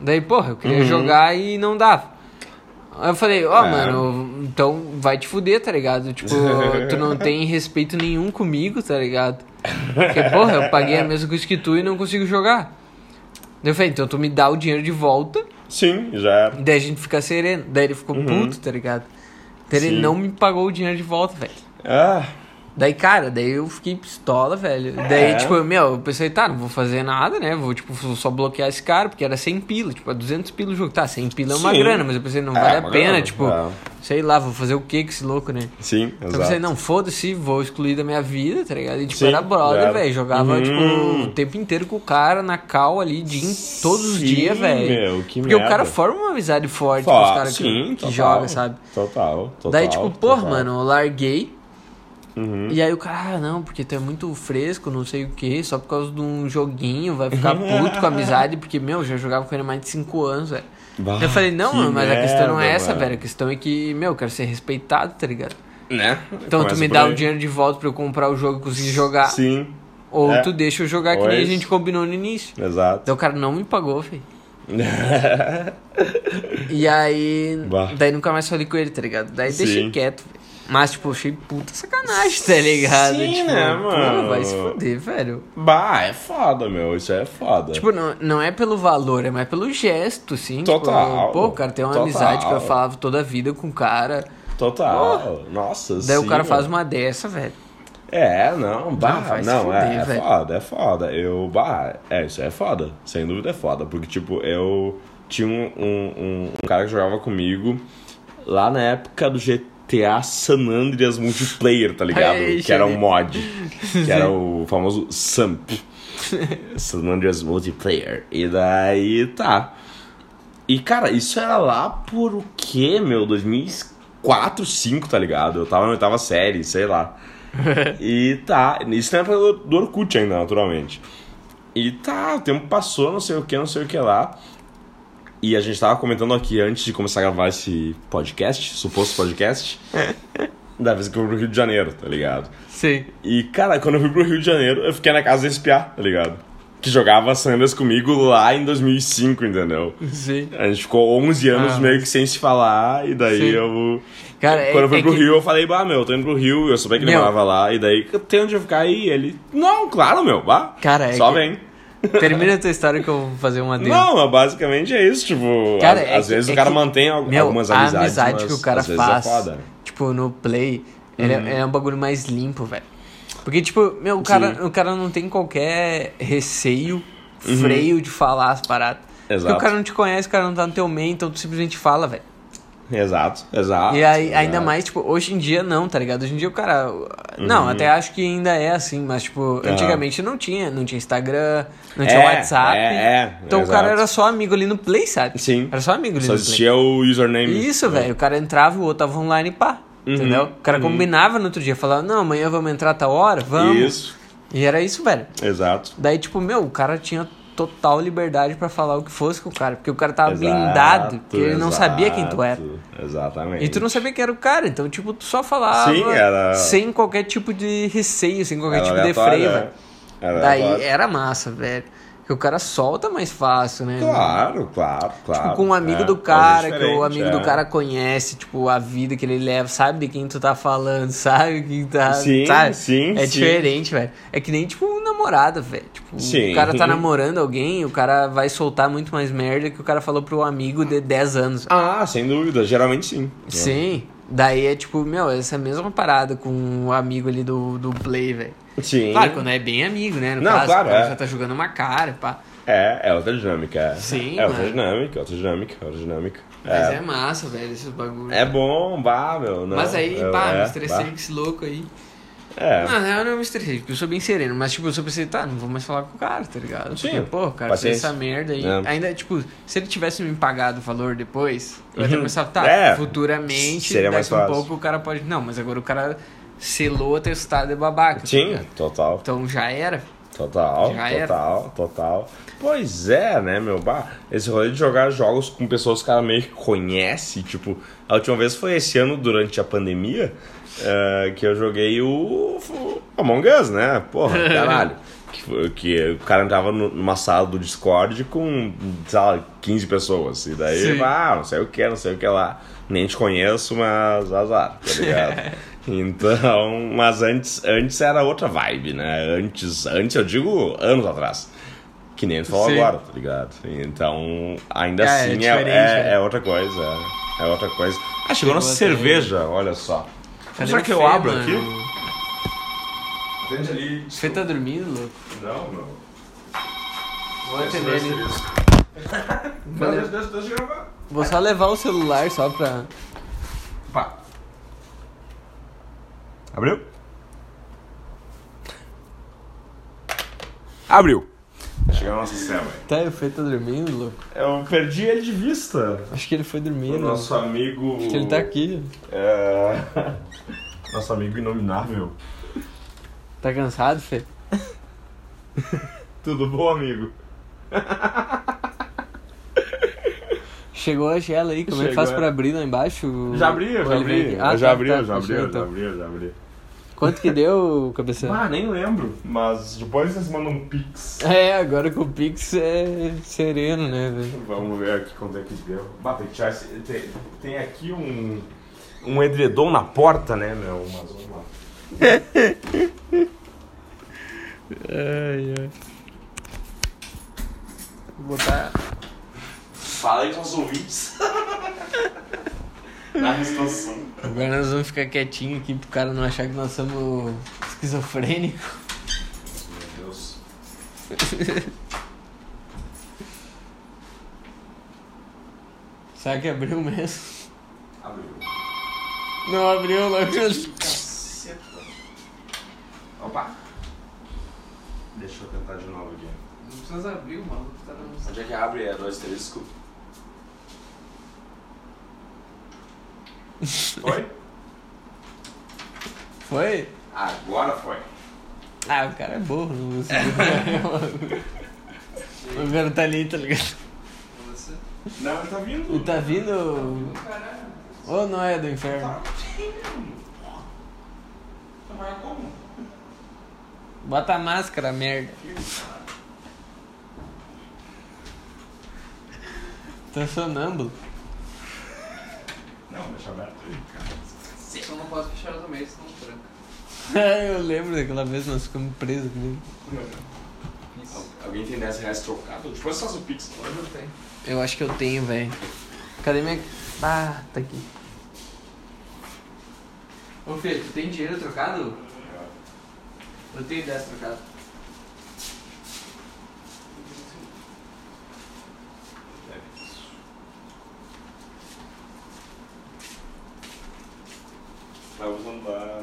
Daí, porra, eu queria Uhum. jogar e não dava. Aí eu falei, ó, É. mano, então vai te fuder, tá ligado? Tipo, tu não tem respeito nenhum comigo, tá ligado? Porque, porra, eu paguei a mesma coisa que tu e não consigo jogar. Daí eu falei, então tu me dá o dinheiro de volta Sim, já era. e daí a gente fica sereno. Daí ele ficou puto, tá ligado? Ele Uhum. Sim. não me pagou o dinheiro de volta, velho. Ah, Daí, cara, daí eu fiquei pistola, velho. Daí, É. tipo, meu, eu pensei, tá, não vou fazer nada, né? Vou, tipo, só bloquear esse cara, porque era 100 pila, tipo, é 200 pila o jogo. Tá, 100 pila é uma Sim. grana, mas eu pensei, não É, vale a pena, grana, tipo, é. sei lá, vou fazer o que com esse louco, né? sim, Então eu exato. pensei, não, foda-se, vou excluir da minha vida, tá ligado? E, tipo, Sim, era brother, velho. Jogava, Uhum. tipo, o tempo inteiro com o cara na cal ali, dia, todos os Sim, dias, velho. meu, que Porque o merda. cara forma uma amizade forte com os caras que, que total, jogam, sabe? Total, total. Daí, tipo, porra, mano, eu larguei. Uhum. E aí o cara, ah, não, porque tu é muito fresco, não sei o que, só por causa de um joguinho, vai ficar puto com a amizade, porque, meu, eu já jogava com ele há mais de 5 anos, velho. Bah, eu falei, não, mano, mas a questão não é merda, essa, mano. velho. A questão é que, meu, eu quero ser respeitado, tá ligado? Né? Então Começa tu me dá o dinheiro de volta pra eu comprar o jogo e conseguir jogar. Sim, Ou É. tu deixa eu jogar que nem a gente combinou no início. exato. Daí o cara não me pagou, velho. E aí. Bah. Daí nunca mais falei com ele, tá ligado? Daí Sim. deixei quieto, velho. Mas, tipo, achei puta sacanagem, tá ligado? Sim, tipo, né, pô, mano? vai se fuder, velho. bah, é foda, meu. Isso é foda. Tipo, não, não é pelo valor, é mais pelo gesto, assim. Total. Tipo, pô, o cara tem uma Total. amizade que eu falava toda a vida com o cara. Total. Nossa, Daí sim, o cara faz uma dessa, velho. É, não, bah, se não, fuder, é, é foda, é foda. Eu, bah, é, isso é foda. Sem dúvida é foda. Porque, tipo, eu tinha um, um, um- cara que jogava comigo lá na época do GTA San Andreas Multiplayer, tá ligado? Ai, que era um mod. Que era o famoso SAMP. San Andreas Multiplayer. E daí, tá. E, cara, isso era lá por o quê, meu? 2004, 2005, tá ligado? Eu tava na oitava série, sei lá. e tá, isso na época do Orkut ainda, naturalmente. E tá, o tempo passou, não sei o que, não sei o que lá. E a gente tava comentando aqui antes de começar a gravar esse podcast, suposto podcast, da vez que eu fui pro Rio de Janeiro, tá ligado? Sim. E, cara, quando eu fui pro Rio de Janeiro, eu fiquei na casa desse piá, tá ligado? Que jogava Sanders comigo lá em 2005, entendeu? Sim. A gente ficou 11 anos Ah. meio que sem se falar, e daí Sim. eu. Cara, é- Quando eu fui é pro que- Rio, eu falei, bah, meu, eu tô indo pro Rio, eu soube que ele Meu. morava lá, e daí, tem onde eu ficar aí? Ele, não, claro, meu, vá. Cara, é Só que- vem. Termina a tua história que eu vou fazer uma dele. Não, mas basicamente é isso, tipo, Cara, às, é às que- vezes é o cara que- mantém Meu, algumas a amizades, amizade mas que o cara vezes faz, é. Uhum. tipo, no play, ele é- é um bagulho mais limpo, velho. Porque, tipo, meu, o cara, Sim. o cara não tem qualquer receio, freio de falar as paradas. Porque Uhum. Exato. o cara não te conhece, o cara não tá no teu meio, então tu simplesmente fala, velho. Exato, exato. E aí, exato. ainda mais, tipo, hoje em dia não, tá ligado? Hoje em dia o cara. Não, até acho que ainda é assim, mas, tipo, antigamente não tinha. Não tinha Instagram, não tinha É, WhatsApp. é, é, então o cara exato. era só amigo ali no Play, sabe? Sim. Era só amigo ali Só no Play. existia o username. Isso, velho. O cara entrava o outro tava online e pá. Uhum, Entendeu? O cara combinava no outro dia, falava, não, amanhã vamos entrar a tal hora, vamos. Isso, E era isso, velho. exato. Daí, tipo, meu, o cara tinha total liberdade pra falar o que fosse com o cara, porque o cara tava Exato, blindado, porque ele não sabia quem tu era. Exatamente. E tu não sabia quem era o cara, então, tipo, tu só falava Sim, era- sem qualquer tipo de receio, sem qualquer Era tipo de freio, né? velho. Era Daí era massa, velho. Porque o cara solta mais fácil, né? Claro, claro, claro. Tipo, com um amigo É, do cara, que o amigo é. do cara conhece, tipo, a vida que ele leva, sabe de quem tu tá falando, sabe quem tá. Sim, sabe? sim, É sim. diferente, velho. É que nem, tipo, um namorado, velho. Tipo, Sim. o cara tá namorando alguém, o cara vai soltar muito mais merda que o cara falou pro amigo de 10 anos. Ah, sem dúvida, geralmente sim. Sim. Daí é tipo, meu, essa mesma parada com o amigo ali do, do Play, velho. Sim. Claro, quando é bem amigo, né? No Não, caso, claro, é. já tá jogando uma cara, pá. É, é outra dinâmica. É. Sim, É outra mano. dinâmica, outra dinâmica, outra dinâmica. Mas É. é massa, velho, esses bagulhos. É bom, bah, meu. Não, Mas aí, eu- pá, é, me estressei bah. com esse louco aí. É. Real, eu não me estressei, porque eu sou bem sereno. Mas, tipo, eu só pensei, tá, não vou mais falar com o cara, tá ligado? Sim, Porque, pô, o cara fez paciência. essa merda aí. É. Ainda, tipo, se ele tivesse me pagado o valor depois, eu até Uhum. pensava, tá, É, futuramente, seria mais daqui um fácil. pouco o cara pode. Não, mas agora o cara selou o atestado de babaca. tá Sim, ligado? total. Então já era. Total, Já era. total, total. Pois é, né, meu? Bah, esse rolê de jogar jogos com pessoas que o cara meio que conhece, tipo, a última vez foi esse ano, durante a pandemia, eh, que eu joguei o, o Among Us, né? Porra, caralho. Que, que o cara entrava numa sala do Discord com, sei lá, 15 pessoas. E daí, Sim. ah, não sei o que, não sei o que lá. Nem te conheço, mas azar, tá ligado? Então, mas antes, antes era outra vibe, né? Antes, antes eu digo anos atrás. Que nem tu falou Sim. agora, tá ligado? Então, ainda É, é assim é, é, né? é outra coisa. É, é outra coisa. Ah, chegou Chegou nossa cerveja, olha só. Cadê Será o que eu abro mano? aqui? Atende ali. O Fê tá dormindo, louco? Não, não. Vou atender ele. Não, deixa, deixa, deixa eu gravar. Vou só levar o celular só pra. Pá. Abriu? Abriu. Chegou a nossa cela. Tá, o Fê tá dormindo, louco? Eu perdi ele de vista. Acho que ele foi dormir, O né? nosso amigo. Acho que ele tá aqui. É... Nosso amigo inominável. Tá cansado, Fê? Tudo bom, amigo? Chegou a gela aí, como é que Chegou, faz é. pra abrir lá embaixo? Já abri, eu já abri. Ah, eu já tá, abri, tá, eu já abri, eu já então. abri, eu já abri. Quanto que deu, cabeça? Ah, nem lembro. Mas depois vocês mandam um pix. É, agora com o Pix é sereno, né, velho? Vamos ver aqui quanto é que deu. Bah, tem, tem aqui um. Um edredom na porta, né, meu? Mas vamos lá. Ai, ai. Vou botar. Fala aí com os ouvintes. Na situação. Agora nós vamos ficar quietinho aqui pro cara não achar que nós somos esquizofrênicos. Meu Deus. Será que abriu mesmo? Abriu. Não abriu, logo. Caceta. Opa. Deixa eu tentar de novo aqui. Não precisa abrir o maluco, tá dando Onde é que abre? É do asterisco? Foi? Foi? Agora foi. Ah, o cara é burro, não conseguiu. o cara tá ali, tá ligado? Não, ele tá vindo. Ele tá vindo. Caralho. Ou não é do inferno? Vai como? Bota a máscara, merda. Tá sonâmbulo. Não, deixa aberto aí, cara. Só não posso fechar também, senão tranca. Eu lembro daquela vez nós ficamos presos comigo. Isso. Alguém tem 10 reais trocado? Depois faz o pix. Hoje eu tenho. Eu acho que eu tenho, velho. Cadê minha. Ah, tá aqui. Ô Fê, tu tem dinheiro trocado? Eu tenho 10 trocado. Vamos andar.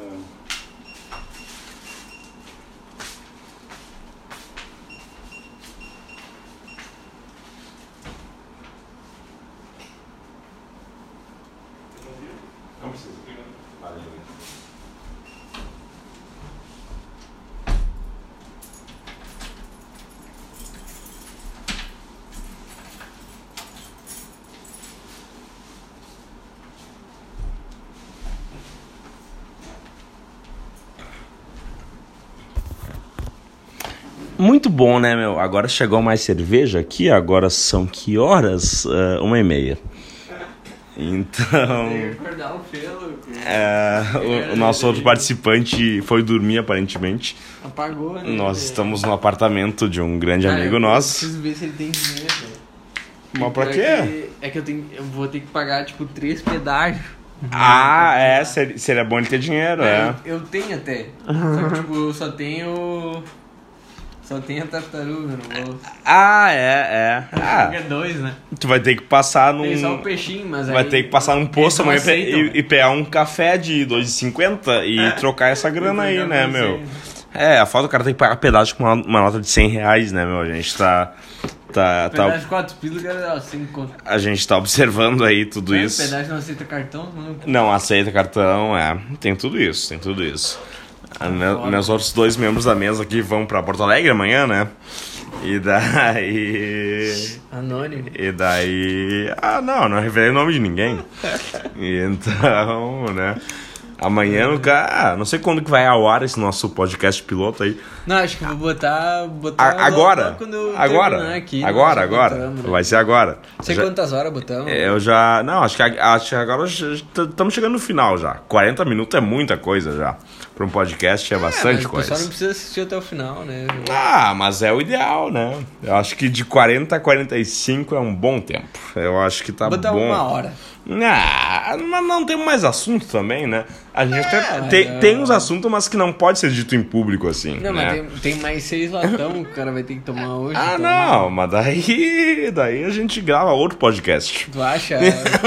Não precisa. Valeu. Muito bom, né, meu? Agora chegou mais cerveja aqui, agora são que horas? Ah, uma e meia. Então. É, o, o nosso outro participante foi dormir, aparentemente. Apagou, né? Nós estamos no apartamento de um grande Cara, amigo eu nosso. Preciso ver se ele tem dinheiro, velho. Mas pra quê? que- É que eu tenho. Eu vou ter que pagar, tipo, três pedágios. Ah, é, seria, seria bom ele ter dinheiro, é. Eu, eu tenho até. Só que, tipo, eu só tenho. Só tenho a tartaruga no bolso. Ah, é, é. Ah, É dois, né? tu vai ter que passar num. Tem só o peixinho, mas Vai aí- ter que passar num posto amanhã e, e, pegar um café de 2,50 e trocar essa grana aí, né, meu? É, a falta do cara tem que pagar pedágio com uma, uma nota de 100 reais, né, meu? A gente tá. Tá, Pedágio tá, de 4 pila, cara, ó, 5 conto. a gente tá observando aí tudo isso. Pedágio não aceita cartão, não. Não aceita cartão, é. Tem tudo isso, tem tudo isso. A me- meus outros dois membros da mesa aqui vão pra Porto Alegre amanhã, né? E daí. Anônimo. E daí. Ah, não, não revelei o nome de ninguém. Então, né? Amanhã, no ca- ah, não sei quando que vai ao ar esse nosso podcast piloto aí. Não, acho que vou botar. botar A- agora. Agora. aqui, Agora, nós agora. botamos, né? Vai ser agora. Sei Já- quantas horas botamos. Eu já. Não, acho que, acho que agora estamos chegando no final já. 40 minutos é muita coisa já. Para um podcast é, mas bastante o coisa. pessoal não precisa assistir até o final, né? Ah, mas é o ideal, né? Eu acho que de 40 a 45 é um bom tempo. Eu acho que tá botar bom. uma hora. Ah, mas não tem mais assunto também, né? A gente até mas tem, tem uns assuntos, mas que não pode ser dito em público assim. Não, né? mas tem, tem mais seis latão que o cara vai ter que tomar hoje. Ah, então, não, mas daí, daí a gente grava outro podcast. Tu acha?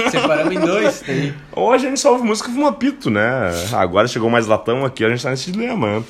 Separamos em dois, tem. Ou a gente só ouve música e fuma pito, né? Agora chegou mais latão aqui, a gente tá nesse dilema.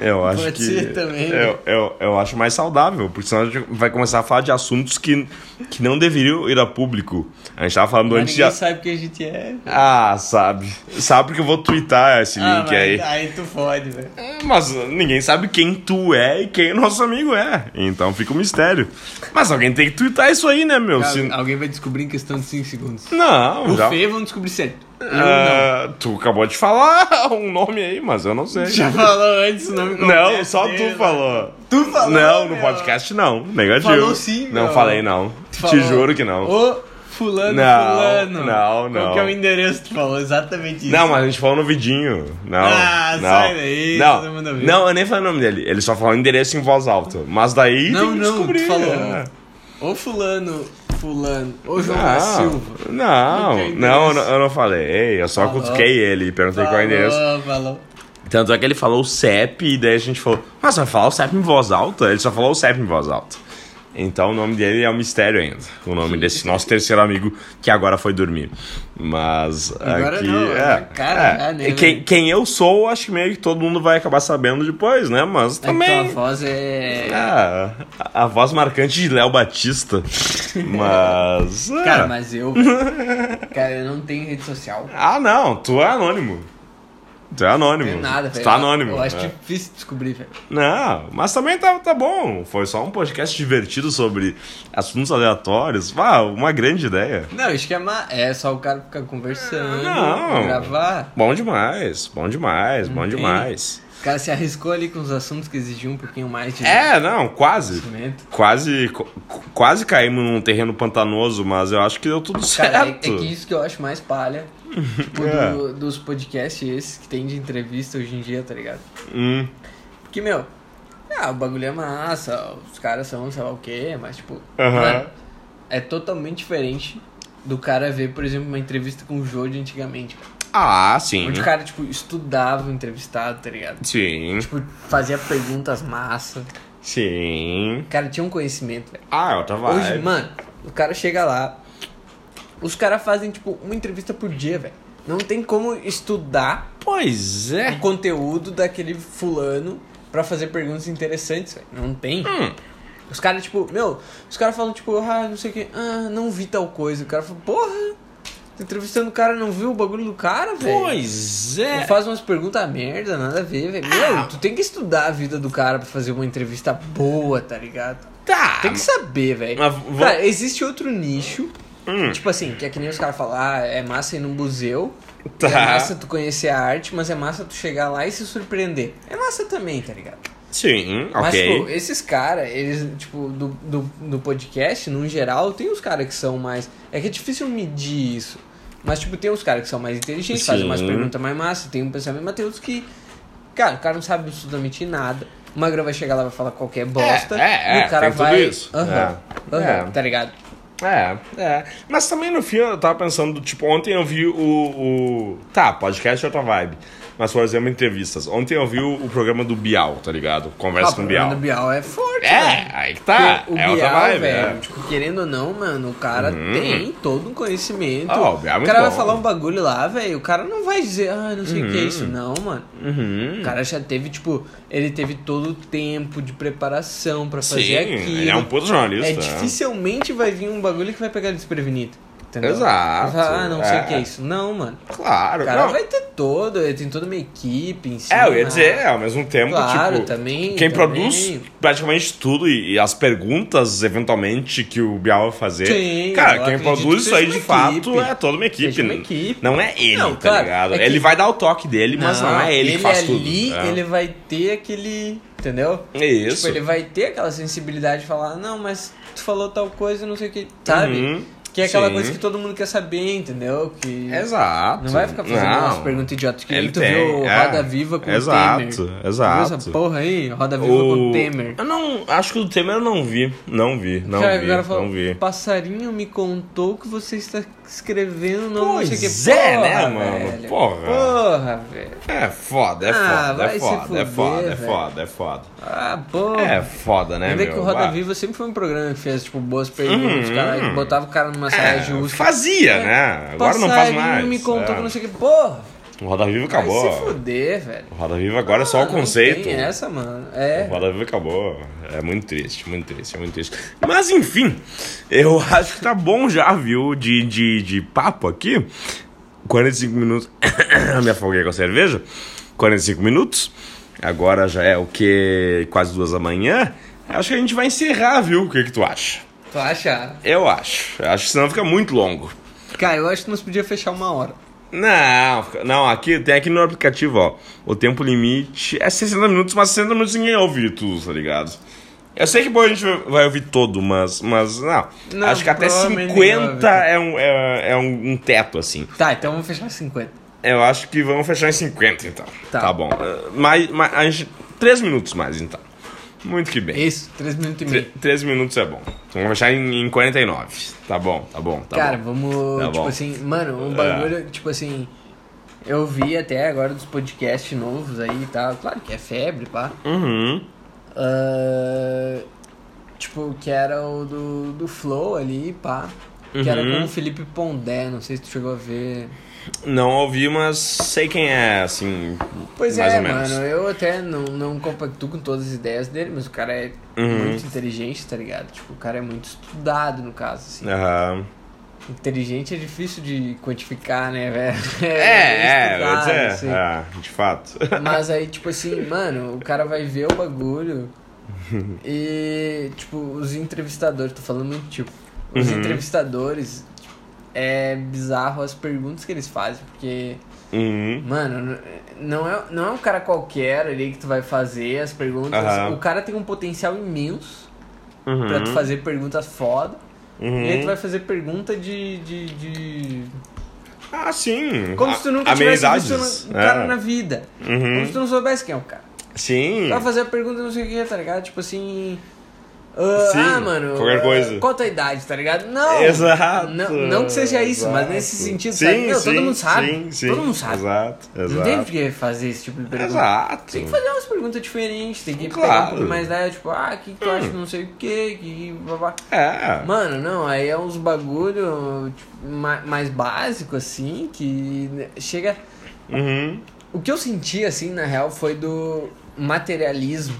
Eu acho Pode que. ser também, né? Eu, eu, eu acho mais saudável, porque senão a gente vai começar a falar de assuntos que, que não deveriam ir a público. A gente tava falando Mas antes de. ninguém sabe que a gente é. Ah, sabe. Sabe porque eu vou twittar esse Ah, link mas aí. aí tu fode, velho. É, Mas ninguém sabe quem tu é e quem nosso amigo é. Então fica um mistério. Mas alguém tem que twittar isso aí, né, meu? Se- Alguém vai descobrir em questão de 5 segundos. Não, O já. Fê vão descobrir certo. Eu Ah, tu acabou de falar um nome aí, mas eu não sei. Já falou antes o nome Não, só dele, tu falou. Tu falou, Não, no meu. podcast não. Negativo. Falou sim, Não meu. falei não. Te falou. juro que não. Ô, fulano, Não, fulano. não, não. Qual que é o endereço que tu falou? Exatamente isso. Não, mas a gente falou no vidinho. Não. Ah, não. sai daí, Não, todo mundo ouviu. não, eu nem falei o nome dele. Ele só falou o endereço em voz alta. Mas daí Não, tem que não, descobrir. tu falou. é. Ô fulano, fulano. Ô João da Não, Silva. não, é não, não, eu não falei. Eu só Falou. cutuquei ele e perguntei qual é o endereço. Falou, falou. Tanto é que ele falou o CEP e daí a gente falou, mas vai falar o CEP em voz alta? Ele só falou o CEP em voz alta. Então o nome dele é um mistério ainda. O nome desse nosso terceiro amigo que agora foi dormir. Mas Agora aqui. não, é, cara, é, já, né, quem, quem eu sou, acho que meio que todo mundo vai acabar sabendo depois, né? Mas É que tua também. voz é. A, a voz marcante de Léo Batista. Mas. é. Cara, mas eu. cara, eu não tenho rede social. Ah, não, tu é anônimo. Tu é anônimo. Não nada, Tu velho. tá anônimo. Eu acho é. difícil descobrir, velho. Não, mas também tá, tá bom. Foi só um podcast divertido sobre assuntos aleatórios. Ah, uma grande ideia. Não, que é, é só o cara ficar conversando, Não. gravar. Bom demais, bom demais, bom demais. O cara se arriscou ali com os assuntos que exigiam um pouquinho mais de É, não, quase. Quase, qu- quase caímos num terreno pantanoso, mas eu acho que deu tudo Cara, é, certo. é que isso que eu acho mais palha. Tipo, É. do- dos podcasts esses que tem de entrevista hoje em dia, tá ligado? Hum, Porque, meu, ah, o bagulho é massa, os caras são sei lá o quê, mas, tipo, Aham. mano, é totalmente diferente do cara ver, por exemplo, uma entrevista com o Joe de antigamente. Ah, sim. Onde o cara, tipo, estudava o entrevistado, tá ligado? Sim, Tipo, fazia perguntas massa. sim. O cara tinha um conhecimento, velho. Ah, é outra vibe. Hoje, mano, o cara chega lá, os caras fazem, tipo, uma entrevista por dia, velho. Não tem como estudar Pois o é. conteúdo daquele fulano pra fazer perguntas interessantes, velho. Não tem. Hum. Os caras, tipo, meu, os caras falam, tipo, ah, não sei o que, ah, não vi tal coisa. O cara fala, porra, tô entrevistando o cara, não viu o bagulho do cara, velho? Pois Não é. faz umas perguntas merda, nada a ver, velho. Meu, tu tem que estudar a vida do cara pra fazer uma entrevista boa, tá ligado? Tá. Tem que saber, velho. Mas vou- Cara, existe outro nicho, Hum. tipo assim, que é que nem os caras falam, ah, é massa ir num museu, Tá. é massa tu conhecer a arte, mas é massa tu chegar lá e se surpreender. É massa também, tá ligado? Sim, Mas, ok. tipo, esses caras, eles, tipo, do, do, do podcast, no geral, tem os caras que são mais. É que é difícil medir isso. Mas, tipo, tem os caras que são mais inteligentes, fazem umas Sim. perguntas mais massa, tem um pensamento, mas tem outros que. Cara, o cara não sabe absolutamente nada. O Magra vai chegar lá e vai falar qualquer bosta. é, e é, o cara tem tudo vai. isso. Aham. É. aham, É. Tá ligado? É, é. Mas também no fim eu tava pensando, tipo, ontem eu vi o. o... Tá, podcast é outra vibe. Mas, exemplo, entrevistas. Ontem eu vi o, o programa do Bial, tá ligado? Conversa Ah, com o o Bial. programa do Bial é forte, É, velho. aí que tá. Porque é o outra Bial, vibe, velho, é. tipo, querendo ou não, mano, o cara tem todo um conhecimento. Ah, o Bial é o cara vai falar um bagulho lá, velho, o cara não vai dizer, ah, não sei o que é isso, não, mano. Uhum. O cara já teve, tipo, ele teve todo o tempo de preparação pra fazer Sim, aquilo. ele é um puto jornalista. É, né? dificilmente vai vir um bagulho que vai pegar ele desprevenido. Entendeu? Exato, Ele fala, ah, não sei é. o que é isso. Não, mano. Claro. O cara não. vai ter todo, ele tem toda uma equipe em cima. É, eu ia dizer, é, ao mesmo tempo, Claro, tipo, também, quem também. produz praticamente tudo e, e as perguntas, eventualmente, que o Bial vai fazer. Sim, cara, quem produz que isso aí de fato equipe. é toda uma equipe. Uma equipe. Não é ele, Não, tá claro, ligado? é que- Ele vai dar o toque dele, mas não, é ele, que faz tudo. ali, É. ele vai ter aquele. Entendeu? Isso. Tipo, ele vai ter aquela sensibilidade de falar, não, mas tu falou tal coisa, não sei o que. Sabe? Uhum, Que é aquela sim. coisa que todo mundo quer saber, entendeu? Que. Exato. Não vai ficar fazendo Não. umas perguntas idiotas que Ele tu tem, viu é. Roda Viva com Exato, o Temer. Viu exato. essa porra aí? Roda Viva com o Temer. Eu não. Acho que o Temer eu não vi. Não vi. Não Cara, vi. falou, não vi. passarinho me contou que você está escrevendo não Pois sei o que. é, Porra, né, mano? velho. Porra. Porra, velho. É foda, é Ah, foda, vai é foda, é fuder, foda, é velho. foda, é foda. Ah, porra. É foda, né, Ainda meu? que o Roda Bah. Viva sempre foi um programa que fez, tipo, boas perguntas, Uhum. cara, que botava o cara numa saia É, justa. fazia, É. né? Agora não faz mais. me contou é. que não sei o que. Porra, O Roda Viva acabou. vai se fuder, velho. O Roda Viva agora é só Ah, o conceito. Não tem essa, mano. O É. Roda Viva acabou. É muito triste, muito triste, é muito triste. Mas enfim, eu acho que tá bom já, viu? De, de, de papo aqui. 45 minutos. Me afoguei com a cerveja. 45 minutos. Agora já é o que? Quase duas da manhã. Acho que a gente vai encerrar, viu? O que, que tu acha? Tu acha? Eu acho. Eu acho que senão fica muito longo. Cara, eu acho que nós podíamos fechar uma hora. Não, não, aqui tem aqui no aplicativo, ó. O tempo limite é 60 minutos, mas 60 minutos ninguém ouve tudo, tá ligado? Eu sei que bom, a gente vai- ouvir todo, mas, mas não. Não, Acho que até provavelmente ninguém vai 50 ouvir é, um, é, é um, um teto, assim. Tá, então vamos fechar 50. Eu acho que vamos fechar em 50, então. Tá. Tá, bom. Uh, Mais, mais, a gente, 3 minutos mais, então. Muito que bem. Isso, 3 minutos e meio. 3 minutos é bom. Então vamos fechar em, em 49. Tá bom, tá bom, tá Cara, bom. vamos, Tá tipo bom. assim, mano, um bagulho, tipo assim, eu vi até agora dos podcasts novos aí e tal, claro que é febre, pá. Uhum. Ah, tipo, que era o do, do Flow ali, pá. Que era Uhum. com o Felipe Pondé, não sei se tu chegou a ver. Não ouvi, mas sei quem é, assim. Pois mais é, ou menos. mano, eu até não, não compacto com todas as ideias dele, mas o cara é Uhum. muito inteligente, tá ligado? Tipo, o cara é muito estudado, no caso, assim. Aham. Inteligente é difícil de quantificar, né, velho? É, é, vou estudado, dizer, assim. é, de fato. Mas aí, tipo assim, mano, o cara vai ver o bagulho e, tipo, os entrevistadores, tô falando muito, tipo, os Uhum. entrevistadores, é bizarro as perguntas que eles fazem, porque, Uhum. mano, não é, não é um cara qualquer ali que tu vai fazer as perguntas, Aham. o cara tem um potencial imenso Uhum. pra tu fazer perguntas foda, Uhum. e aí tu vai fazer pergunta de... de, de... Ah, sim. Como A- se tu nunca tivesse visto o cara É. na vida. Uhum. Como se tu não soubesse quem é o cara. Sim. Vai fazer a pergunta não sei o que, tá ligado? Tipo assim. Ah, Sim, ah, mano. qualquer ah, coisa. Qual a tua idade, tá ligado? Não. Exato. Não, não que seja isso, mas exato. nesse sentido, sim, sabe? Meu, sim, todo mundo sabe. Sim, sim. Todo mundo sabe. Exato, exato. Não tem por que fazer esse tipo de pergunta. Exato. Tem que fazer umas perguntas diferentes, tem que pegar Claro. um pouco mais da tipo, ah, o que, que tu acha de não sei o que, que. babá. É. Mano, não, aí é uns bagulho tipo, ma- mais básico, assim, que né, chega. Uhum. O que eu senti, assim, na real, foi do materialismo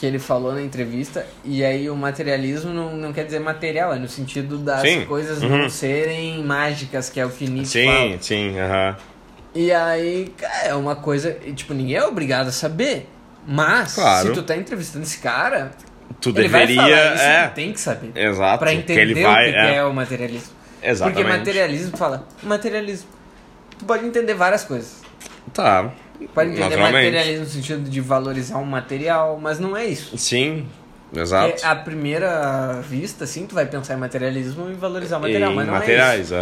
que ele falou na entrevista. E aí o materialismo não, não quer dizer material, é no sentido das Sim. coisas Uhum. não serem mágicas, que é o que Nietzsche Sim, fala. sim, aham. E aí, cara, é uma coisa. Tipo, ninguém é obrigado a saber. Mas, Claro. se tu tá entrevistando esse cara, Tu ele vai deveria. falar isso, é. tu tem que saber. Exato. Pra que entender ele vai, o que, que é. o materialismo. Exatamente. Porque materialismo, fala, materialismo. Tu pode entender várias coisas. Tá. Pode entender materialismo no sentido de valorizar um material, mas não é isso. Sim, exato. É, à primeira vista, assim, tu vai pensar em materialismo e valorizar o material, mas não materiais, é isso.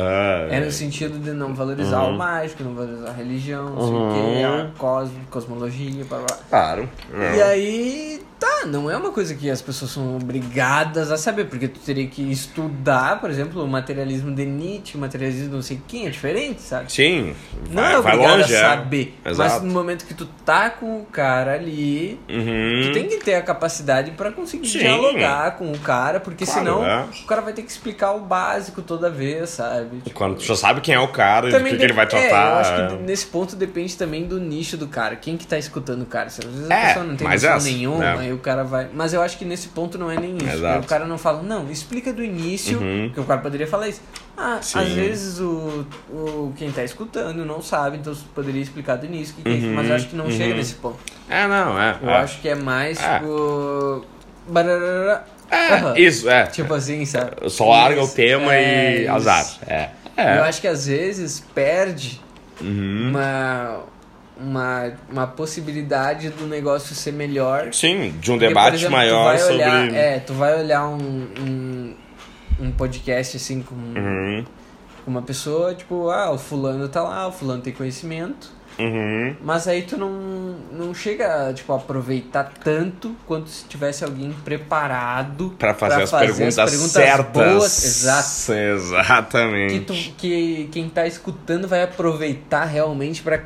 É no sentido de não valorizar Uhum. o mágico, não valorizar a religião, não sei o Uhum. que, a cosmo, cosmologia, blá blá. Claro. E aí, tá, não é uma coisa que as pessoas são obrigadas a saber, porque tu teria que estudar, por exemplo, o materialismo de Nietzsche, o materialismo de não sei quem, é diferente, sabe? Sim. Não vai, é vai obrigado longe, a é. saber. Mas Exato. no momento que tu tá com o cara ali, Uhum. tu tem que ter a capacidade pra conseguir Sim. dialogar com o cara, porque Claro, senão é. o cara vai ter que explicar o básico toda vez, sabe? Tipo, Quando tu já sabe quem é o cara e do que, ele vai É, tratar. eu acho que nesse ponto depende também do nicho do cara. Quem que tá escutando o cara? Às vezes a É, pessoa não tem mas noção essa, nenhuma, né? Aí o cara vai. Mas eu acho que nesse ponto não é nem isso. Exato. O cara não fala, não, explica do início, Uhum. porque o cara poderia falar isso. Ah, Sim. às vezes o, o quem tá escutando não sabe, então você poderia explicar do início, que que é isso, Uhum, mas eu acho que não uhum. chega nesse ponto. É, não, é. Eu é. acho que é mais É. bararara, É, aham. isso, é. Tipo assim, sabe? Só larga o Isso, tema é e azar. É. Eu É. acho que às vezes perde Uhum. uma, uma, uma possibilidade do negócio ser melhor. Sim, de um Porque, debate exemplo, tu maior sobre. olhar- É, tu vai olhar um, um, um podcast assim com, Uhum. uma pessoa, tipo, ah, o fulano tá lá, o fulano tem conhecimento. Uhum. Mas aí tu não, não chega tipo, a aproveitar tanto quanto se tivesse alguém preparado Pra fazer, as, perguntas perguntas certas. boas. Exato. Exatamente. Que, tu- que quem tá escutando vai aproveitar realmente pra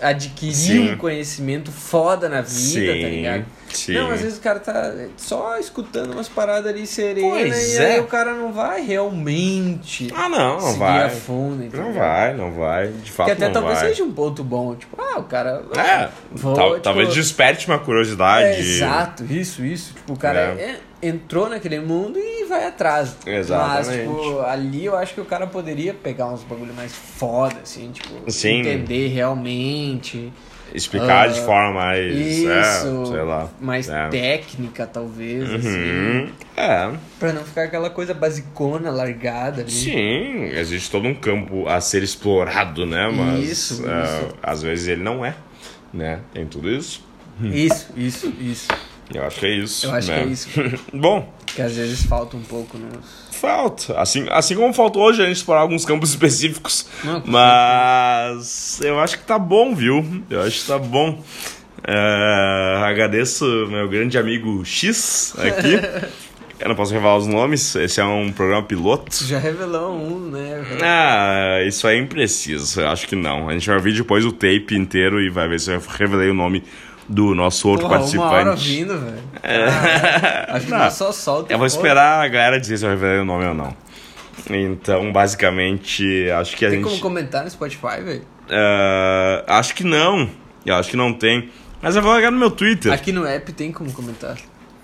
adquirir Sim. um conhecimento foda na vida, tá ligado? Sim. Não, às vezes o cara tá só escutando umas paradas ali serenas Pois e é. aí o cara não vai realmente Ah, não, não seguir vai. a fundo, entendeu? Não vai, não vai. De fato, Que até não talvez vai. seja um ponto bom, tipo, ah, o cara... É, vou, tal- tipo, talvez desperte uma curiosidade. é, exato, isso, isso. Tipo, o cara É. é- entrou naquele mundo e vai atrás. Exatamente. Mas, tipo, ali eu acho que o cara poderia pegar uns bagulho mais foda, assim, tipo, Sim. entender realmente. Explicar de Ah, forma mais. Isso, É, sei lá. mais É. técnica, talvez, assim. Uhum. É. Pra não ficar aquela coisa basicona, largada ali. Sim, existe todo um campo a ser explorado, né? Mas Isso, é, isso. às vezes ele não é, né? Tem tudo isso. Isso, isso, isso. Eu acho que é isso. Eu acho né? que é isso. Bom, Que às vezes falta um pouco nos. falta. Assim, assim como faltou hoje a gente explorar alguns campos específicos. Não, Mas eu acho que tá bom, viu? Eu acho que tá bom. É, agradeço meu grande amigo X aqui. Eu não posso revelar os nomes, esse é um programa piloto. Já revelou um, né? Ah, isso aí é impreciso, eu acho que não. A gente vai ouvir depois o tape inteiro e vai ver se eu revelei o nome do nosso outro Porra, uma hora participante. ouvindo, velho. Ah, acho que Não. não só solta. Eu vou esperar a galera dizer se eu revelei o nome ou não. Então, basicamente, acho que a Tem gente. como comentar no Spotify, velho? Ah, acho que não. Eu acho que não tem. Mas eu vou olhar no meu Twitter. Aqui no app tem como comentar.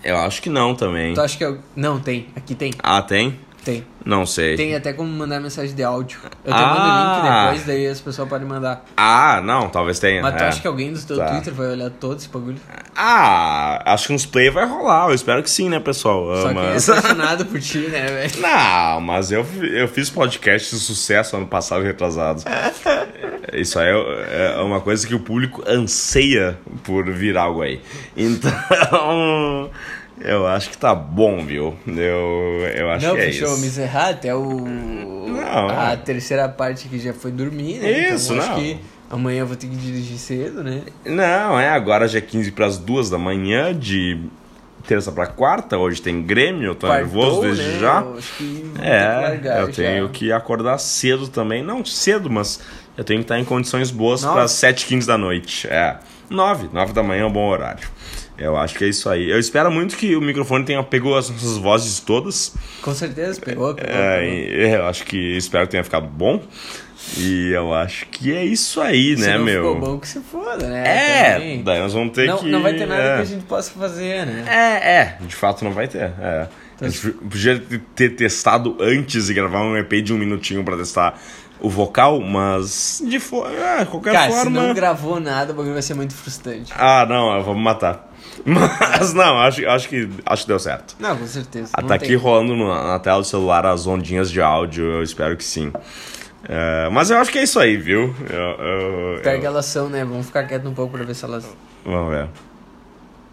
Eu acho que não também. Tu acha que eu... Não, tem. Aqui tem. Ah, tem? Tem. Não sei. Tem até como mandar mensagem de áudio. Eu te Ah. mando o link depois, daí as pessoas podem mandar. Ah, não, talvez tenha. Mas tu é. acha que alguém do teu Tá. Twitter vai olhar todo esse bagulho? Ah, acho que uns play vai rolar. Eu espero que sim, né, pessoal? Só Ah, é mas... apaixonado por ti, né, velho? Não, mas eu, eu fiz podcast de sucesso ano passado retrasado. Isso aí é, é uma coisa que o público anseia por vir algo aí. Então, eu acho que tá bom, viu? Eu, eu acho Não, que é fechou. isso. Miserrat até o... Não. A terceira parte que já foi dormir, né? Isso, então, acho não. que amanhã eu vou ter que dirigir cedo, né? Não, é agora já é 15 para as 2 da manhã de terça para quarta. Hoje tem Grêmio, eu tô nervoso desde né? já. Eu acho que que É, largar eu já. tenho que acordar cedo também. Não cedo, mas eu tenho que estar em condições boas para 7h15 da noite. É, 9, 9 da manhã é um bom horário. Eu acho que é isso aí. Eu espero muito que o microfone tenha pegou as nossas vozes todas. Com certeza, pegou, pegou. É, pegou. eu acho que espero que tenha ficado bom. E eu acho que é isso aí, Se né, não meu? ficou bom que se foda, né? É, Também. daí nós vamos ter não, que. não vai ter nada é. que a gente possa fazer, né? É, é, de fato não vai ter. É. A gente podia ter testado antes e gravar um EP de um minutinho pra testar o vocal, mas de fo é, qualquer Cara, se forma. não gravou nada, o bagulho vai ser muito frustrante. Ah, não, vamos matar. Mas não, acho, acho que acho que deu certo. Não, com certeza. Ah, tá aqui rolando no- na tela do celular as ondinhas de áudio, eu espero que sim. É, mas eu acho que é isso aí, viu? Eu, eu- Pega eu- elas são, né? Vamos ficar quieto um pouco pra ver se elas. Vamos ver.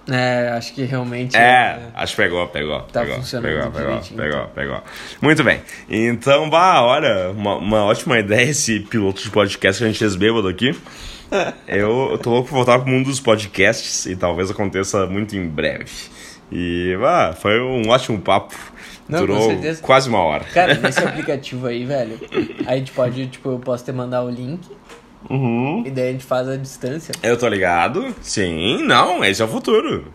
É, acho que realmente. É, acho que pegou, pegou. Tá pegou, funcionando pegou, pegou, pegou, então. pegou. Muito bem. Então, bah, olha, uma, uma ótima ideia esse piloto de podcast que a gente fez bêbado aqui. Eu, eu tô louco por voltar pro mundo dos podcasts e talvez aconteça muito em breve. E, bah, foi um ótimo papo. Não, Durou quase uma hora. Cara, nesse aplicativo aí, velho, a gente pode, tipo, eu posso te mandar o link Uhum. e daí a gente faz a distância. Eu tô ligado. Sim, não, esse é o futuro.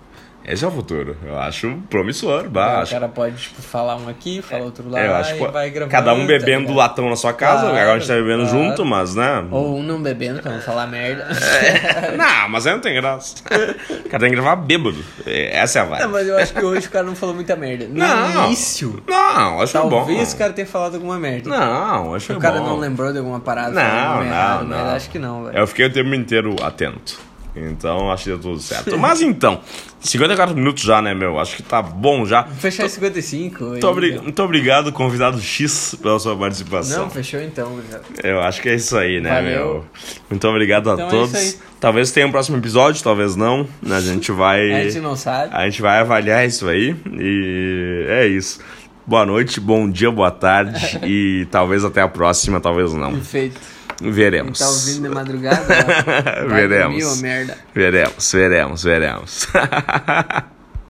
Esse é o futuro. Eu acho promissor, bah, o acho cara pode, tipo, falar um aqui, falar outro lá É, eu acho e que vai gravando. cada um tá bebendo ligado? latão na sua casa, Claro, agora a gente tá bebendo claro. junto, mas né? Ou um não bebendo pra não falar merda. Não, mas aí não tem graça. O cara tem que gravar bêbado. É, Essa é a Não, vibe. mas eu acho que hoje o cara não falou muita merda. No Não. início, Não, acho que é bom. talvez o cara tenha falado alguma merda. Não, acho que é o cara bom. não lembrou de alguma parada. Não, não, errado, não. Acho que não, velho. Eu fiquei o tempo inteiro atento. Então, acho que deu tudo certo. Mas então, 54 minutos já, né, meu? Acho que tá bom já. Fechar em 55. Muito, obri- muito obrigado, convidado X, pela sua participação. Não, fechou então, obrigado. Eu acho que é isso aí, né, Valeu. meu? Muito obrigado a Então é todos. aí. talvez tenha um próximo episódio, talvez não. A gente vai. A gente não sabe. A gente vai avaliar isso aí. E é isso. Boa noite, bom dia, boa tarde. e talvez até a próxima, talvez não. Feito. Veremos. Tá ouvindo de madrugada? Veremos. dormir, merda. Veremos, veremos, veremos.